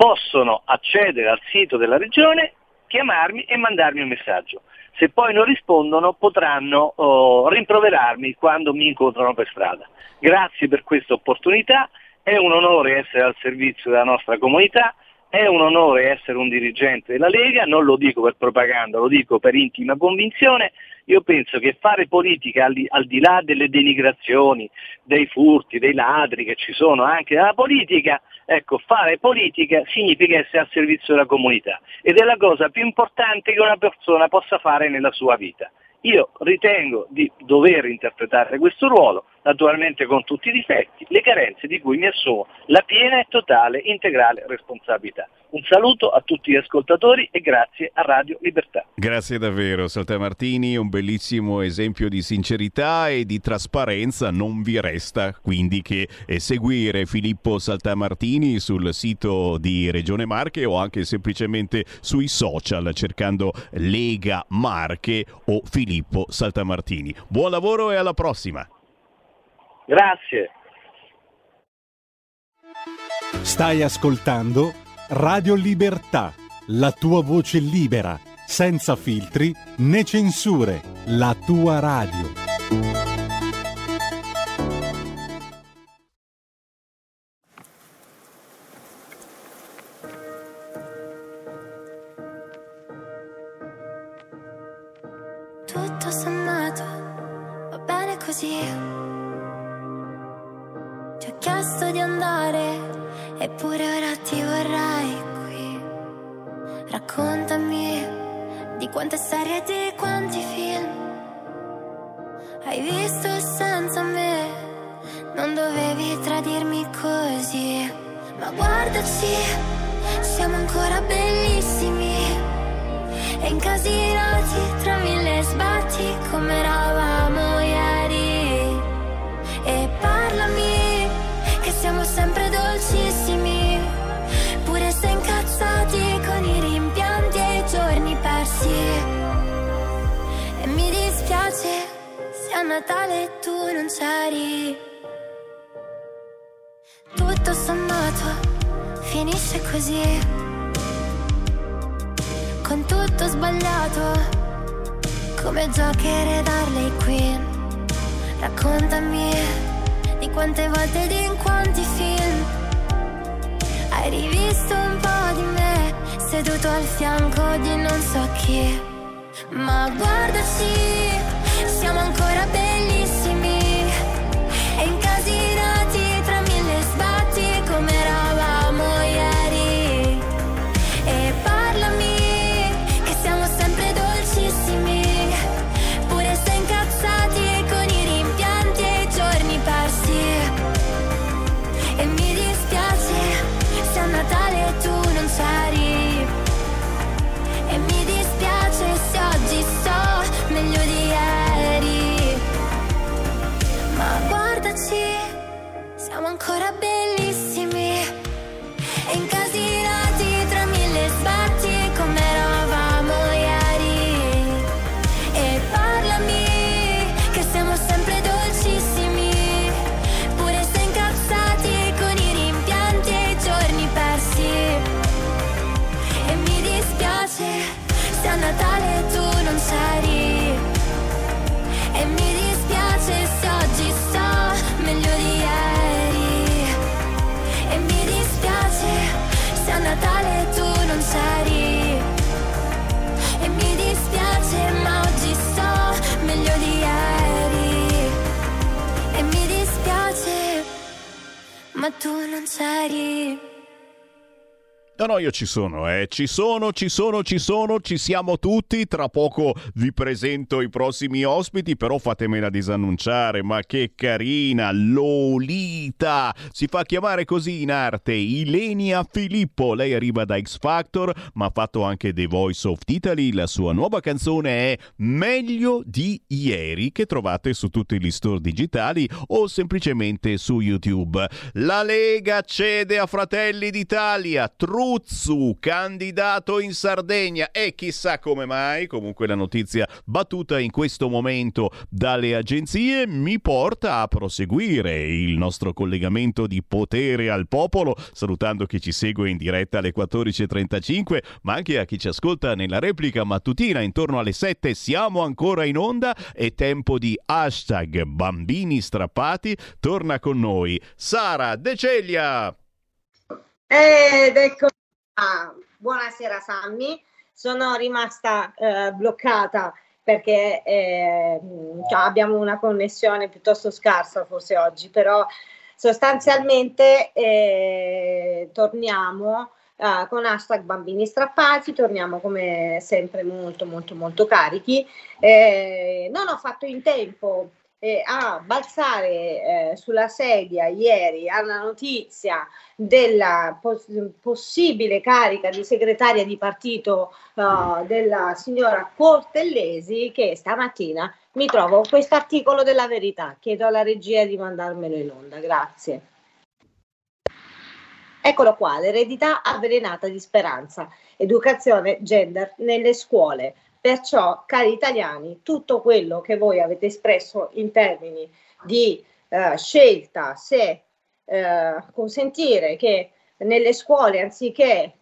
possono accedere al sito della regione, chiamarmi e mandarmi un messaggio. Se poi non rispondono potranno oh, rimproverarmi quando mi incontrano per strada. Grazie per questa opportunità, è un onore essere al servizio della nostra comunità, è un onore essere un dirigente della Lega, non lo dico per propaganda, lo dico per intima convinzione. Io penso che fare politica al di, al di là delle denigrazioni, dei furti, dei ladri che ci sono anche nella politica, ecco, fare politica significa essere al servizio della comunità ed è la cosa più importante che una persona possa fare nella sua vita. Io ritengo di dover interpretare questo ruolo, naturalmente con tutti i difetti, le carenze di cui mi assumo la piena e totale integrale responsabilità. Un saluto a tutti gli ascoltatori e grazie a Radio Libertà. Grazie davvero Saltamartini, un bellissimo esempio di sincerità e di trasparenza. Non vi resta quindi che eh, seguire Filippo Saltamartini sul sito di Regione Marche o anche semplicemente sui social cercando Lega Marche o Filippo Saltamartini. Buon lavoro e alla prossima. Grazie. Stai ascoltando Radio Libertà, la tua voce libera, senza filtri né censure, la tua radio. Tutto sommato va bene così. Chiesto di andare, eppure ora ti vorrei qui. Raccontami di quante serie e di quanti film hai visto senza me. Non dovevi tradirmi così, ma guardaci, siamo ancora bellissimi. E incasinati tra mille sbatti come eravamo Natale tu non c'eri. Tutto sommato finisce così con tutto sbagliato. Come Joker e Darley Queen. Raccontami di quante volte ed in quanti film hai rivisto un po' di me, seduto al fianco di non so chi. Ma guardaci, siamo ancora bellissimi ancora bellissimi. Tu non c'eri. No, no, io ci sono, eh. Ci sono, ci sono, ci sono, ci siamo tutti. Tra poco vi presento i prossimi ospiti, però fatemela disannunciare. Ma che carina, Lolita! Si fa chiamare così in arte Ilenia Filippo. Lei arriva da X Factor, ma ha fatto anche The Voice of Italy. La sua nuova canzone è Meglio di ieri, che trovate su tutti gli store digitali o semplicemente su YouTube. La Lega cede a Fratelli d'Italia. Truzzu, candidato in Sardegna e chissà come mai, comunque la notizia battuta in questo momento dalle agenzie mi porta a proseguire il nostro collegamento di potere al popolo, salutando chi ci segue in diretta alle 14.35, ma anche a chi ci ascolta nella replica mattutina intorno alle 7. Siamo ancora in onda, è tempo di hashtag bambini strappati. Torna con noi Sara De Celia. Ed ecco, ah, buonasera Sammy, sono rimasta eh, bloccata perché eh, abbiamo una connessione piuttosto scarsa forse oggi, però sostanzialmente eh, torniamo eh, con hashtag bambini strappati, torniamo come sempre molto molto molto carichi. Eh, non ho fatto in tempo eh, a balzare eh, sulla sedia ieri alla notizia della pos- possibile carica di segretaria di partito uh, della signora Cortellesi che stamattina mi trovo questo articolo della verità. Chiedo alla regia di mandarmelo in onda, grazie. Eccolo qua, l'eredità avvelenata di speranza, educazione gender nelle scuole. Perciò, cari italiani, tutto quello che voi avete espresso in termini di eh, scelta, se eh, consentire che nelle scuole, anziché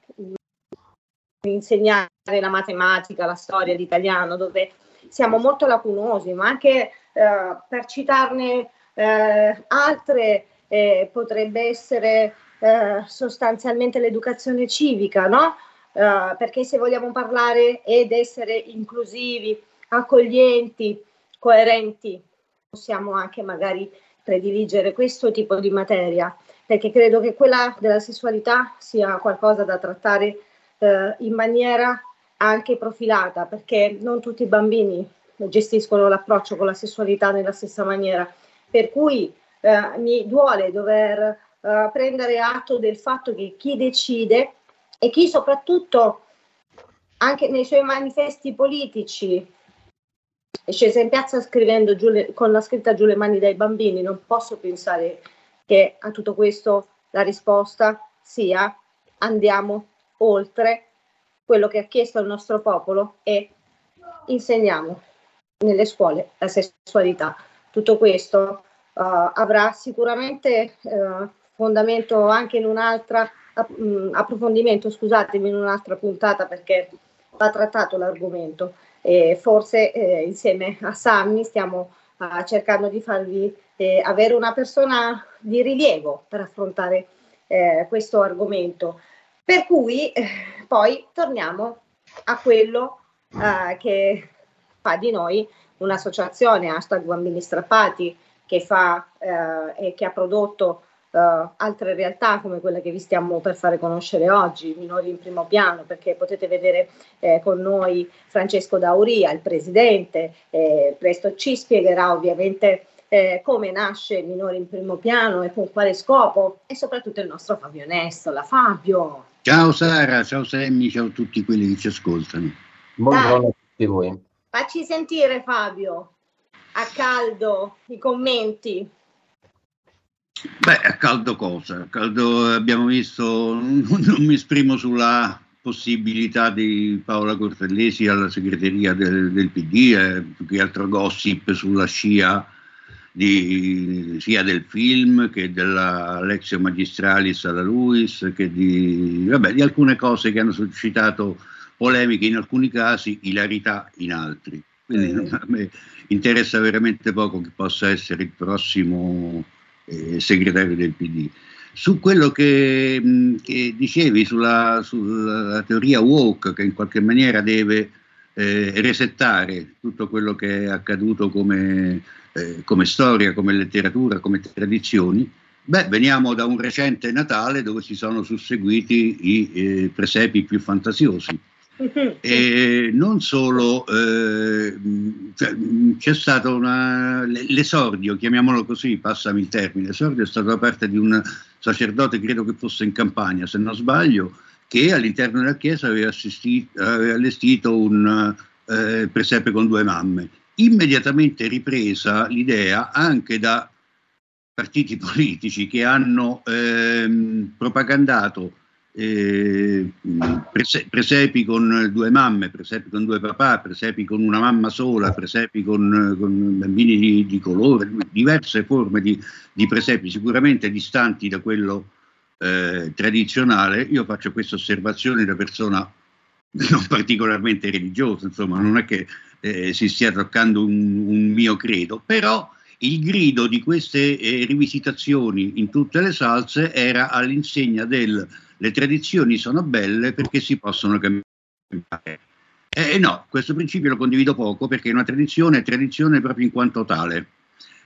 insegnare la matematica, la storia, l'italiano, dove siamo molto lacunosi, ma anche eh, per citarne eh, altre eh, potrebbe essere eh, sostanzialmente l'educazione civica, no? Uh, perché se vogliamo parlare ed essere inclusivi, accoglienti, coerenti, possiamo anche magari prediligere questo tipo di materia, perché credo che quella della sessualità sia qualcosa da trattare uh, in maniera anche profilata, perché non tutti i bambini gestiscono l'approccio con la sessualità nella stessa maniera, per cui uh, mi duole dover prendere atto del fatto che chi decide e chi soprattutto anche nei suoi manifesti politici è sceso in piazza scrivendo le, con la scritta giù le mani dai bambini, non posso pensare che a tutto questo la risposta sia andiamo oltre quello che ha chiesto il nostro popolo e insegniamo nelle scuole la sessualità. Tutto questo uh, avrà sicuramente uh, fondamento anche in un'altra approfondimento, scusatemi, in un'altra puntata perché va trattato l'argomento e forse eh, insieme a Sammy stiamo uh, cercando di farvi eh, avere una persona di rilievo per affrontare eh, questo argomento. Per cui eh, poi torniamo a quello uh, che fa di noi un'associazione, hashtag bambini strappati, che fa eh, e che ha prodotto uh, altre realtà come quella che vi stiamo per fare conoscere oggi, Minori in primo piano, perché potete vedere eh, con noi Francesco Dauria, il presidente, eh, presto ci spiegherà ovviamente eh, come nasce Minori in primo piano e con quale scopo e soprattutto il nostro Fabio Nestola. Fabio! Ciao Sara, ciao Semmi, ciao a tutti quelli che ci ascoltano. Buongiorno a tutti voi. Facci sentire Fabio, a caldo, i commenti. Beh, a caldo cosa? A caldo abbiamo visto, non mi esprimo sulla possibilità di Paola Cortellesi alla segreteria del, del PD, eh, più che altro gossip sulla scia di, sia del film che della Lexio Magistralis alla Luis, che di, vabbè, di alcune cose che hanno suscitato polemiche in alcuni casi, ilarità in altri. Quindi mm. a me interessa veramente poco che possa essere il prossimo eh, segretario del PD. Su quello che, che dicevi sulla, sulla, teoria woke, che in qualche maniera deve eh, resettare tutto quello che è accaduto come, eh, come storia, come letteratura, come tradizioni, Beh, veniamo da un recente Natale dove si sono susseguiti i eh, presepi più fantasiosi. E non solo, eh, cioè, c'è stato una, l'esordio, chiamiamolo così, passami il termine, l'esordio è stato da parte di un sacerdote, credo che fosse in campagna, se non sbaglio, che all'interno della chiesa aveva, aveva allestito un eh, presepe con due mamme. Immediatamente ripresa l'idea anche da partiti politici che hanno ehm, propagandato eh, presepi con due mamme, presepi con due papà, presepi con una mamma sola, presepi con, con bambini di, di, colore, diverse forme di, di, presepi, sicuramente distanti da quello eh, tradizionale. Io faccio questa osservazione da persona non particolarmente religiosa, insomma, non è che eh, si stia toccando un, un mio credo, però il grido di queste eh, rivisitazioni in tutte le salse era all'insegna del le tradizioni sono belle perché si possono cambiare. Eh, no, questo principio lo condivido poco perché una tradizione è tradizione proprio in quanto tale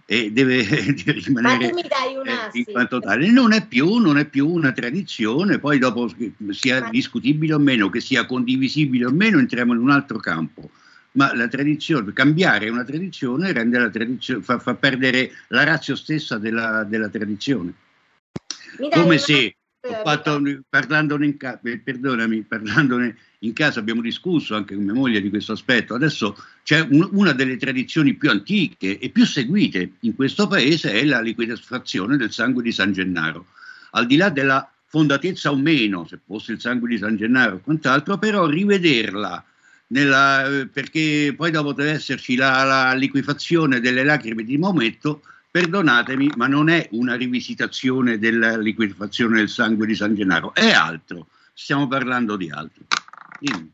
e deve, deve rimanere eh, in quanto tale. Non è, più, non è più una tradizione, poi dopo sia Ma... discutibile o meno, che sia condivisibile o meno, entriamo in un altro campo. Ma la tradizione, cambiare una tradizione rende la tradizione, fa, fa perdere la razza stessa della, della tradizione. Come se Fatto, parlandone, in ca- perdonami, parlandone in casa abbiamo discusso anche con mia moglie di questo aspetto. Adesso c'è un, una delle tradizioni più antiche e più seguite in questo paese è la liquidazione del sangue di San Gennaro. Al di là della fondatezza o meno, se fosse il sangue di San Gennaro o quant'altro, però rivederla nella, eh, perché poi dopo deve esserci la, la liquifazione delle lacrime di Maometto perdonatemi, ma non è una rivisitazione della liquidazione del sangue di San Gennaro, è altro, stiamo parlando di altro. Dimmi.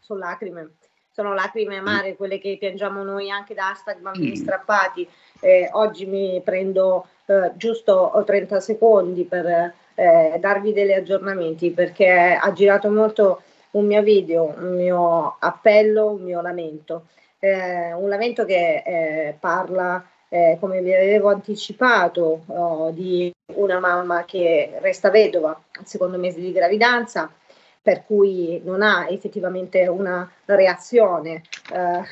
Sono lacrime, sono lacrime amare, mm. quelle che piangiamo noi anche da hashtag bambini mm. strappati. Eh, oggi mi prendo eh, giusto 30 secondi per eh, darvi degli aggiornamenti perché ha girato molto un mio video, un mio appello, un mio lamento. Eh, un lamento che eh, parla eh, come vi avevo anticipato, oh, di una mamma che resta vedova al secondo mese di gravidanza, per cui non ha effettivamente una reazione eh,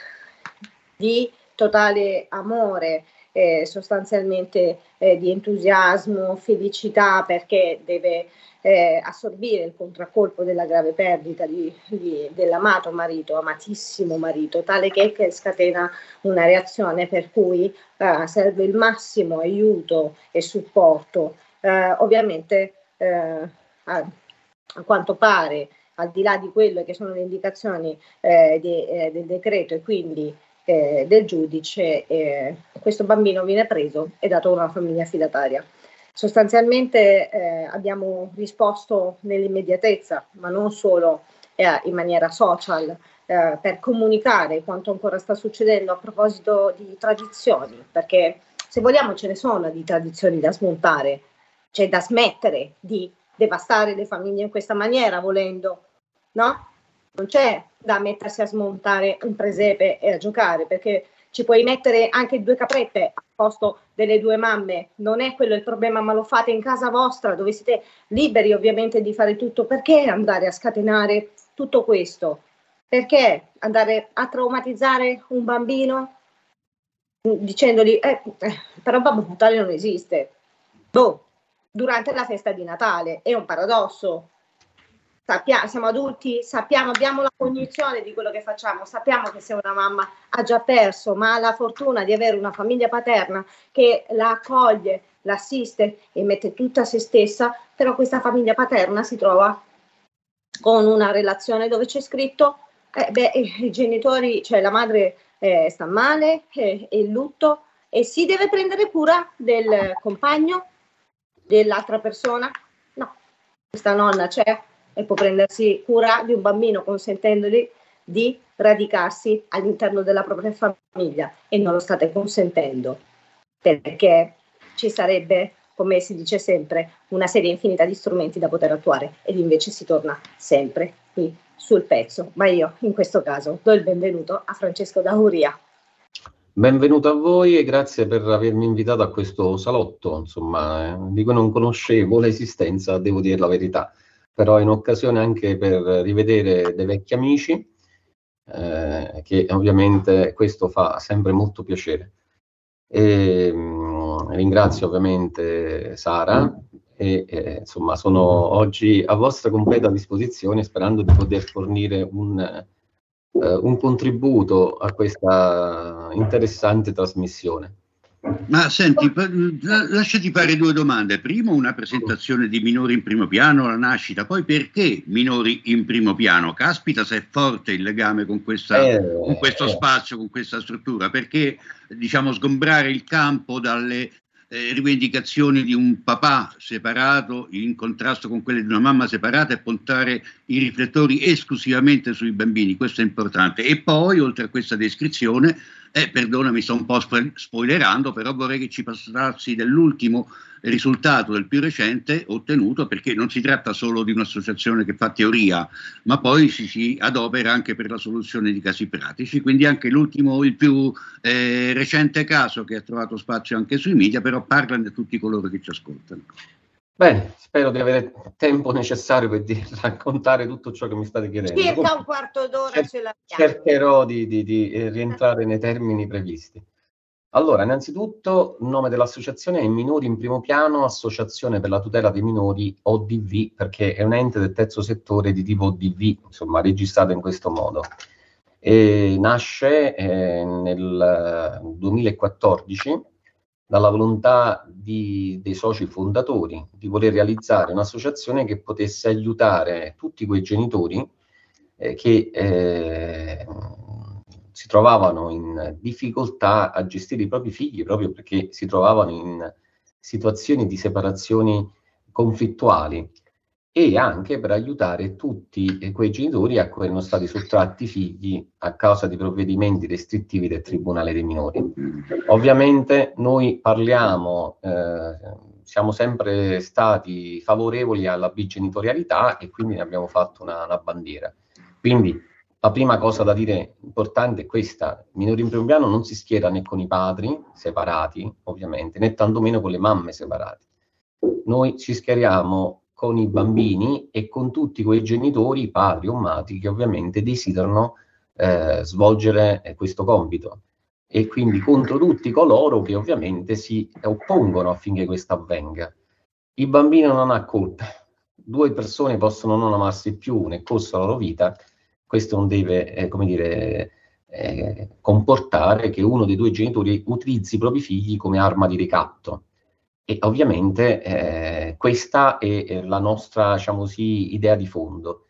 di totale amore, eh, sostanzialmente eh, di entusiasmo, felicità, perché deve eh, assorbire il contraccolpo della grave perdita di, di, dell'amato marito, amatissimo marito, tale che, che scatena una reazione per cui eh, serve il massimo aiuto e supporto. Eh, ovviamente eh, a, a, quanto pare, al di là di quelle che sono le indicazioni eh, de, eh, del decreto e quindi del giudice, questo bambino viene preso e dato a una famiglia affidataria. Sostanzialmente eh, abbiamo risposto nell'immediatezza, ma non solo eh, in maniera social eh, per comunicare quanto ancora sta succedendo a proposito di tradizioni, perché se vogliamo ce ne sono di tradizioni da smontare, c'è da smettere di devastare le famiglie in questa maniera volendo, no? Non c'è da mettersi a smontare un presepe e a giocare, perché ci puoi mettere anche due caprette al posto delle due mamme, non è quello il problema, ma lo fate in casa vostra dove siete liberi ovviamente di fare tutto. Perché andare a scatenare tutto questo? Perché andare a traumatizzare un bambino dicendogli eh, eh, però Babbo Natale non esiste. Boh, durante la festa di Natale è un paradosso. Sappia, siamo adulti, sappiamo, abbiamo la cognizione di quello che facciamo, sappiamo che se una mamma ha già perso, ma ha la fortuna di avere una famiglia paterna che la accoglie, l'assiste e mette tutta se stessa, però questa famiglia paterna si trova con una relazione dove c'è scritto eh, beh, i genitori, cioè la madre eh, sta male, eh, è in lutto e si deve prendere cura del compagno, dell'altra persona. No, questa nonna c'è e può prendersi cura di un bambino consentendogli di radicarsi all'interno della propria famiglia e non lo state consentendo perché ci sarebbe, come si dice sempre, una serie infinita di strumenti da poter attuare ed invece si torna sempre qui sul pezzo, ma io in questo caso do il benvenuto a Francesco Dauria. Benvenuto a voi e grazie per avermi invitato a questo salotto, insomma, eh, di cui non conoscevo l'esistenza, devo dire la verità, però in occasione anche per rivedere dei vecchi amici, eh, che ovviamente questo fa sempre molto piacere. E, mh, mm, ringrazio ovviamente Sara e eh, insomma sono oggi a vostra completa disposizione sperando di poter fornire un, eh, un contributo a questa interessante trasmissione. Ma senti, lasciati fare due domande. Primo, una presentazione di minori in primo piano, la nascita, poi perché minori in primo piano? Caspita se è forte il legame con, questa, eh, con questo eh. spazio, con questa struttura, perché diciamo sgombrare il campo dalle eh, rivendicazioni di un papà separato in contrasto con quelle di una mamma separata e puntare i riflettori esclusivamente sui bambini, questo è importante. E poi, oltre a questa descrizione, eh, perdonami, sto un po' spoilerando, però vorrei che ci passassi dell'ultimo risultato del più recente ottenuto, perché non si tratta solo di un'associazione che fa teoria, ma poi si, si adopera anche per la soluzione di casi pratici. Quindi anche l'ultimo, il più eh, recente caso che ha trovato spazio anche sui media, però parlano di tutti coloro che ci ascoltano. Bene, spero di avere tempo necessario per di, raccontare tutto ciò che mi state chiedendo. Circa un quarto d'ora Cer- ce l'abbiamo. Cercherò di, di, di, eh, rientrare nei termini previsti. Allora, innanzitutto, il nome dell'associazione è Minori in Primo Piano, Associazione per la tutela dei minori ODV, perché è un ente del terzo settore di tipo ODV, insomma, registrato in questo modo. E nasce eh, nel 2014 dalla volontà di, dei soci fondatori di voler realizzare un'associazione che potesse aiutare tutti quei genitori eh, che eh, si trovavano in difficoltà a gestire i propri figli proprio perché si trovavano in situazioni di separazioni conflittuali e anche per aiutare tutti quei genitori a cui erano stati sottratti i figli a causa di provvedimenti restrittivi del Tribunale dei minori. Ovviamente noi parliamo, eh, siamo sempre stati favorevoli alla bigenitorialità e quindi ne abbiamo fatto una, una bandiera. Quindi la prima cosa da dire importante è questa, il minore in primo piano non si schiera né con i padri separati, ovviamente, né tantomeno con le mamme separate. Noi ci schieriamo con i bambini e con tutti quei genitori, padri o madri, che ovviamente desiderano eh, svolgere eh, questo compito e quindi contro tutti coloro che ovviamente si oppongono affinché questo avvenga. Il bambino non ha colpe, due persone possono non amarsi più nel corso della loro vita, questo non deve, eh, come dire, eh, comportare che uno dei due genitori utilizzi i propri figli come arma di ricatto. E ovviamente eh, questa è la nostra, diciamo così, idea di fondo.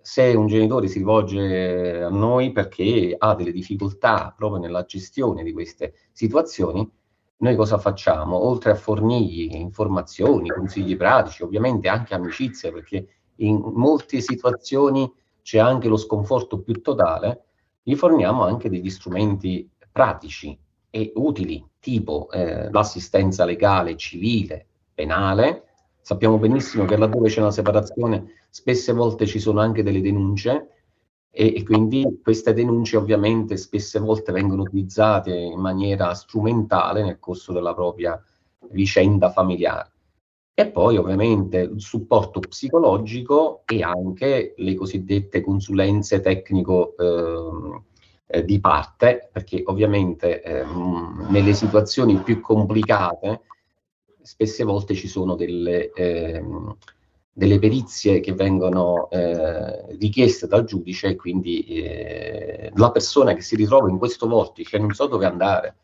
Se un genitore si rivolge a noi perché ha delle difficoltà proprio nella gestione di queste situazioni, noi cosa facciamo? Oltre a fornirgli informazioni, consigli pratici, ovviamente anche amicizie, perché in molte situazioni c'è anche lo sconforto più totale, gli forniamo anche degli strumenti pratici e utili, tipo eh, l'assistenza legale, civile, penale. Sappiamo benissimo che laddove c'è una separazione, spesse volte ci sono anche delle denunce e, e quindi queste denunce ovviamente spesse volte vengono utilizzate in maniera strumentale nel corso della propria vicenda familiare. E poi ovviamente il supporto psicologico e anche le cosiddette consulenze tecnico eh, eh, di parte, perché ovviamente eh, nelle situazioni più complicate spesse volte ci sono delle, ehm, delle perizie che vengono eh, richieste dal giudice e quindi eh, la persona che si ritrova in questo vortice non so dove andare.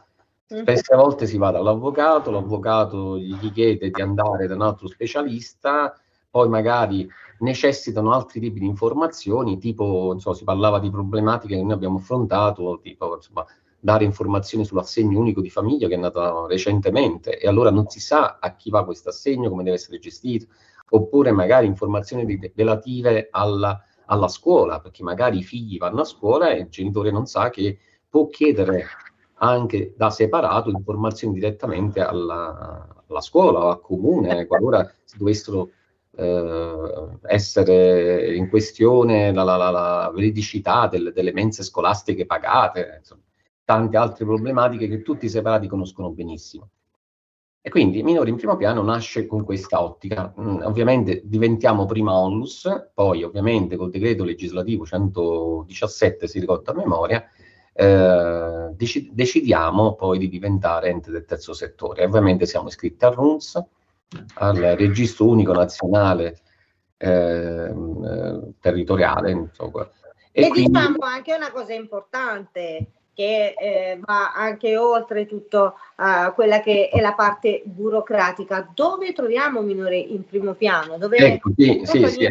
Spesse volte si va dall'avvocato, l'avvocato gli chiede di andare da un altro specialista, poi magari necessitano altri tipi di informazioni, tipo, so, si parlava di problematiche che noi abbiamo affrontato, tipo, insomma, dare informazioni sull'assegno unico di famiglia che è nato recentemente e allora non si sa a chi va questo assegno, come deve essere gestito, oppure magari informazioni di, relative alla, alla, scuola, perché magari i figli vanno a scuola e il genitore non sa che può chiedere anche da separato informazioni direttamente alla, alla scuola o al comune, qualora si dovessero eh, essere in questione la, la, la, la veridicità del, delle mense scolastiche pagate, insomma, tante altre problematiche che tutti i separati conoscono benissimo. E quindi Minori in primo piano nasce con questa ottica. Mm, ovviamente diventiamo prima onlus, poi ovviamente col decreto legislativo 117, si ricorda a memoria, eh, dec- decidiamo poi di diventare ente del terzo settore. Ovviamente siamo iscritti al RUNS, al registro unico nazionale eh, territoriale. Insomma. E, e quindi... diciamo anche una cosa importante, che eh, va anche oltre tutto uh, quella che è la parte burocratica. Dove troviamo minore in primo piano? Dove ecco, sì, sì, sì.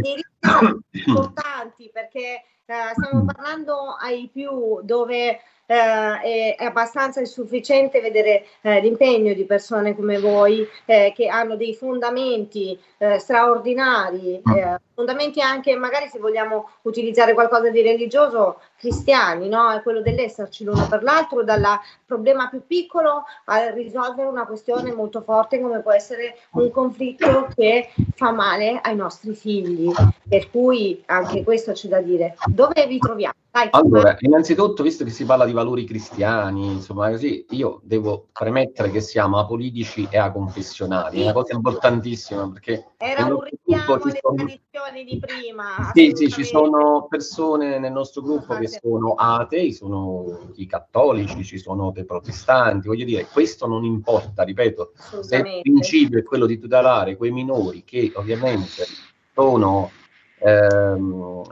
importanti perché uh, stiamo parlando ai più dove eh, è abbastanza insufficiente vedere eh, l'impegno di persone come voi eh, che hanno dei fondamenti eh, straordinari, eh, fondamenti anche magari se vogliamo utilizzare qualcosa di religioso cristiani, no? è quello dell'esserci l'uno per l'altro, dal problema più piccolo a risolvere una questione molto forte come può essere un conflitto che fa male ai nostri figli. Per cui anche questo c'è da dire. Dove vi troviamo? Dai, allora, innanzitutto, visto che si parla di valori cristiani, insomma, così, io devo premettere che siamo apolitici e aconfessionali, è una cosa importantissima perché... Era un richiamo alle sono... tradizioni di prima. Sì, sì, ci sono persone nel nostro gruppo che sono atei, sono i cattolici, ci sono dei protestanti, voglio dire, questo non importa, ripeto, se il principio è quello di tutelare quei minori che ovviamente sono... Ehm,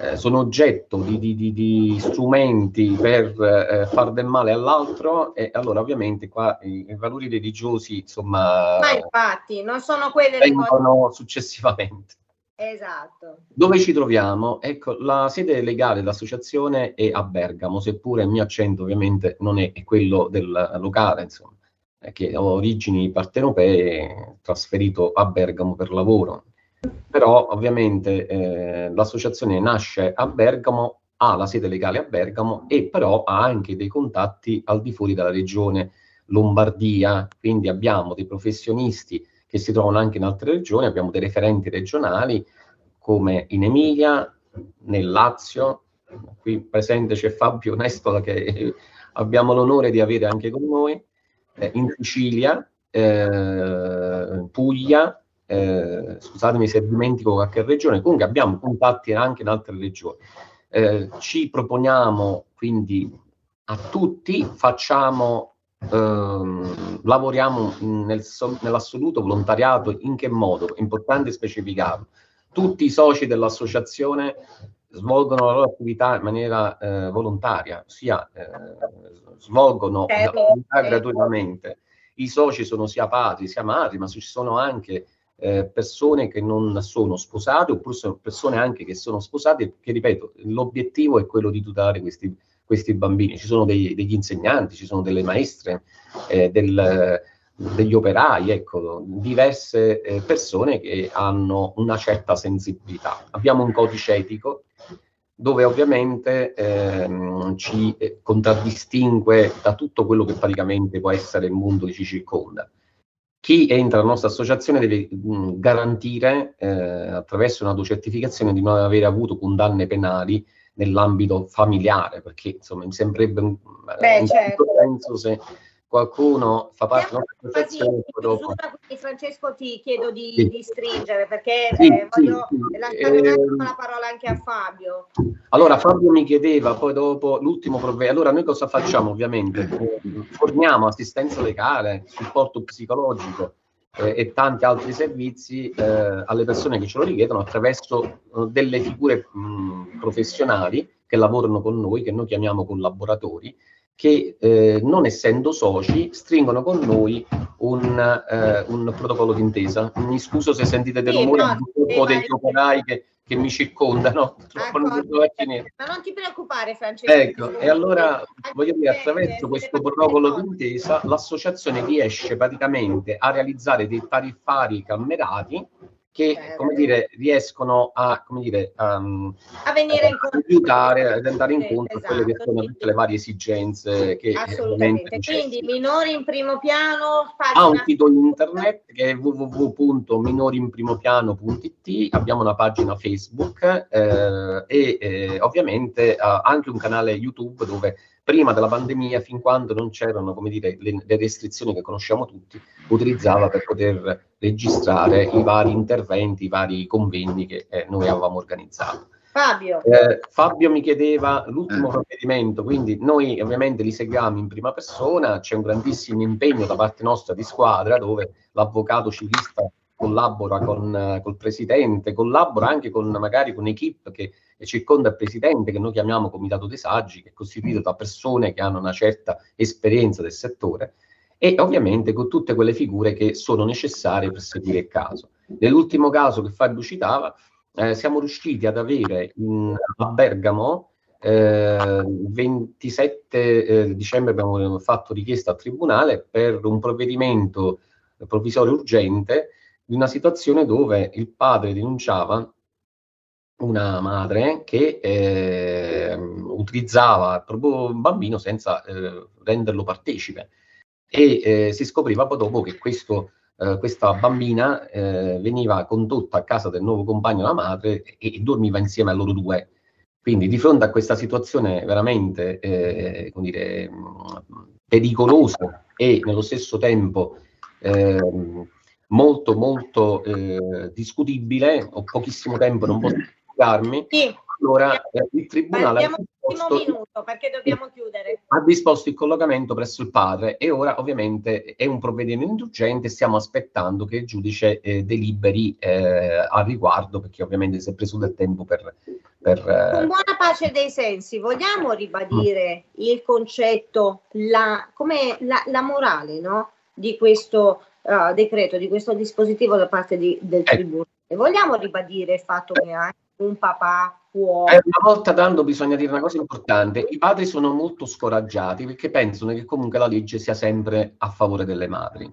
eh, sono oggetto di, di, di, di strumenti per eh, far del male all'altro e allora ovviamente qua i, i valori religiosi insomma ma infatti non sono quelli vengono successivamente esatto. Dove ci troviamo? Ecco la sede legale dell'associazione è a Bergamo seppure il mio accento ovviamente non è, è quello del locale insomma che ho origini partenopee trasferito a Bergamo per lavoro. Però ovviamente eh, l'associazione nasce a Bergamo, ha la sede legale a Bergamo e però ha anche dei contatti al di fuori della regione Lombardia, quindi abbiamo dei professionisti che si trovano anche in altre regioni, abbiamo dei referenti regionali come in Emilia, nel Lazio, qui presente c'è Fabio Nestola che abbiamo l'onore di avere anche con noi, eh, in Sicilia, eh, Puglia, eh, scusatemi se dimentico qualche regione, comunque abbiamo contatti anche in altre regioni. Eh, ci proponiamo quindi a tutti, facciamo, ehm, lavoriamo nel, nell'assoluto volontariato, in che modo? È importante specificarlo. Tutti i soci dell'associazione svolgono la loro attività in maniera eh, volontaria, ossia eh, svolgono certo. l'attività gratuitamente. I soci sono sia padri sia madri, ma ci sono anche eh, persone che non sono sposate oppure sono persone anche che sono sposate che ripeto l'obiettivo è quello di tutelare questi, questi bambini ci sono dei, degli insegnanti ci sono delle maestre eh, del, degli operai ecco diverse eh, persone che hanno una certa sensibilità abbiamo un codice etico dove ovviamente ehm, ci eh, contraddistingue da tutto quello che praticamente può essere il mondo che ci circonda. Chi entra nella nostra associazione deve mh, garantire eh, attraverso un'autocertificazione di non aver avuto condanne penali nell'ambito familiare, perché insomma mi sembrerebbe un, Beh, un certo. senso se qualcuno fa parte della associazione quindi Francesco ti chiedo di, Sì. di stringere perché Sì, eh, sì, voglio sì. lasciare un attimo Ehm, la parola anche a Fabio. Allora Fabio mi chiedeva poi dopo l'ultimo provvedimento, allora noi cosa facciamo ovviamente? Eh, Forniamo assistenza legale, supporto psicologico eh, e tanti altri servizi eh, alle persone che ce lo richiedono attraverso eh, delle figure mh, professionali che lavorano con noi, che noi chiamiamo collaboratori, che eh, non essendo soci stringono con noi un, eh, un protocollo d'intesa. Mi scuso se sentite dei Sì, rumori, no, purtroppo sì, degli ma- operai che, che mi circondano. Non Ecco, finire. Ma non ti preoccupare Francesco. Ecco, e allora voglio dire, attraverso questo protocollo d'intesa l'associazione riesce praticamente a realizzare dei tariffari cammerati che, come dire, riescono a, come dire, a, a venire incontro aiutare ad andare incontro a quelle che esatto, sono tutte le varie esigenze che Assolutamente. ovviamente Quindi minori in primo piano, ha un sito internet che è www.minoriinprimopiano.it, abbiamo una pagina Facebook eh, e eh, ovviamente anche un canale YouTube dove prima della pandemia, fin quando non c'erano come dire, le, le restrizioni che conosciamo tutti, utilizzava per poter registrare i vari interventi, i vari convegni che eh, noi avevamo organizzato. Fabio. Eh, Fabio mi chiedeva l'ultimo provvedimento, quindi noi ovviamente li seguiamo in prima persona, c'è un grandissimo impegno da parte nostra di squadra dove l'avvocato civilista collabora con eh, col presidente, collabora anche con magari con equip che circonda il presidente che noi chiamiamo comitato dei saggi, che è costituito da persone che hanno una certa esperienza del settore e ovviamente con tutte quelle figure che sono necessarie per seguire il caso. Nell'ultimo caso che Fabio citava, eh, siamo riusciti ad avere in, a Bergamo eh, il 27 eh, dicembre abbiamo fatto richiesta al tribunale per un provvedimento provvisorio urgente di una situazione dove il padre denunciava una madre che eh, utilizzava il proprio bambino senza eh, renderlo partecipe e eh, si scopriva poi dopo che questo, eh, questa bambina eh, veniva condotta a casa del nuovo compagno della madre e, e dormiva insieme a loro due. Quindi di fronte a questa situazione veramente eh, dire, pericolosa e nello stesso tempo ehm, molto molto discutibile, ho pochissimo tempo, non posso spiegarmi, allora eh, il tribunale ha disposto, minuto ha disposto il collocamento presso il padre e ora ovviamente è un provvedimento urgente, stiamo aspettando che il giudice eh, deliberi eh, al riguardo perché ovviamente si è preso del tempo per... per eh, Con buona pace dei sensi, vogliamo ribadire il concetto, la, come la, la morale no? di questo uh, decreto, di questo dispositivo da parte di- del tribunale? Vogliamo ribadire il fatto che anche un papà può... Eh, una volta tanto bisogna dire una cosa importante, i padri sono molto scoraggiati perché pensano che comunque la legge sia sempre a favore delle madri.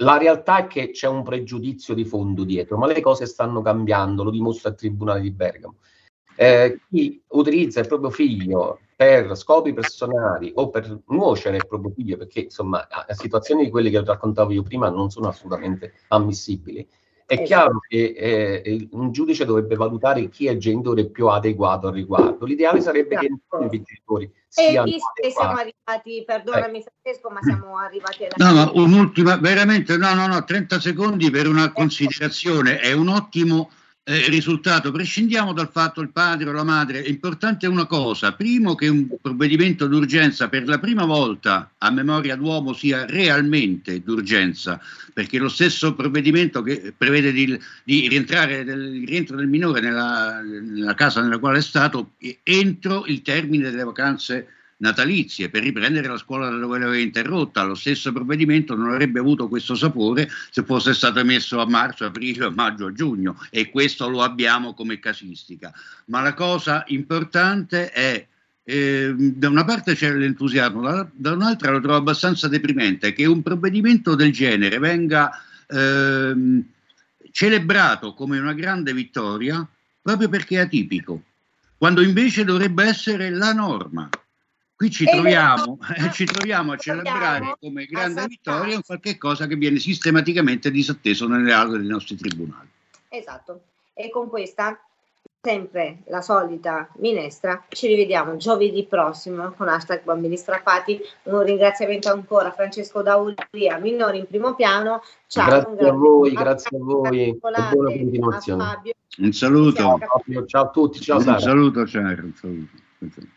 La realtà è che c'è un pregiudizio di fondo dietro, ma le cose stanno cambiando, lo dimostra il Tribunale di Bergamo. Eh, chi utilizza il proprio figlio per scopi personali o per nuocere il proprio figlio, perché insomma situazioni di quelle che raccontavo io prima non sono assolutamente ammissibili, è Esatto. chiaro che eh, un giudice dovrebbe valutare chi è il genitore più adeguato al riguardo. L'ideale sarebbe che entrambi i genitori E siano visto che siamo adeguati. arrivati, perdonami Francesco, ma siamo arrivati alla No, ma un'ultima, veramente, no, no, no, 30 secondi per una considerazione, è un ottimo eh, risultato, prescindiamo dal fatto il padre o la madre, è importante una cosa, primo che un provvedimento d'urgenza per la prima volta a memoria d'uomo sia realmente d'urgenza, perché lo stesso provvedimento che prevede di, di rientrare del, il rientro del minore nella, nella casa nella quale è stato entro il termine delle vacanze natalizie per riprendere la scuola da dove l'aveva interrotta. Lo stesso provvedimento non avrebbe avuto questo sapore se fosse stato emesso a marzo, aprile, maggio, giugno e questo lo abbiamo come casistica. Ma la cosa importante è eh, da una parte c'è l'entusiasmo, da, da un'altra lo trovo abbastanza deprimente che un provvedimento del genere venga ehm, celebrato come una grande vittoria proprio perché è atipico quando invece dovrebbe essere la norma. Qui ci troviamo, eh, ci troviamo a celebrare come grande vittoria un qualche cosa che viene sistematicamente disatteso nelle aule dei nostri tribunali. Esatto. E con questa, sempre la solita minestra, ci rivediamo giovedì prossimo con hashtag bambini strappati. Un ringraziamento ancora a Francesco Dauria, minori in primo piano. Ciao, Grazie a voi, grazie a voi e buona a continuazione. Fabio. Un saluto. Ciao, ciao a tutti, ciao un Sara. un saluto. Un saluto.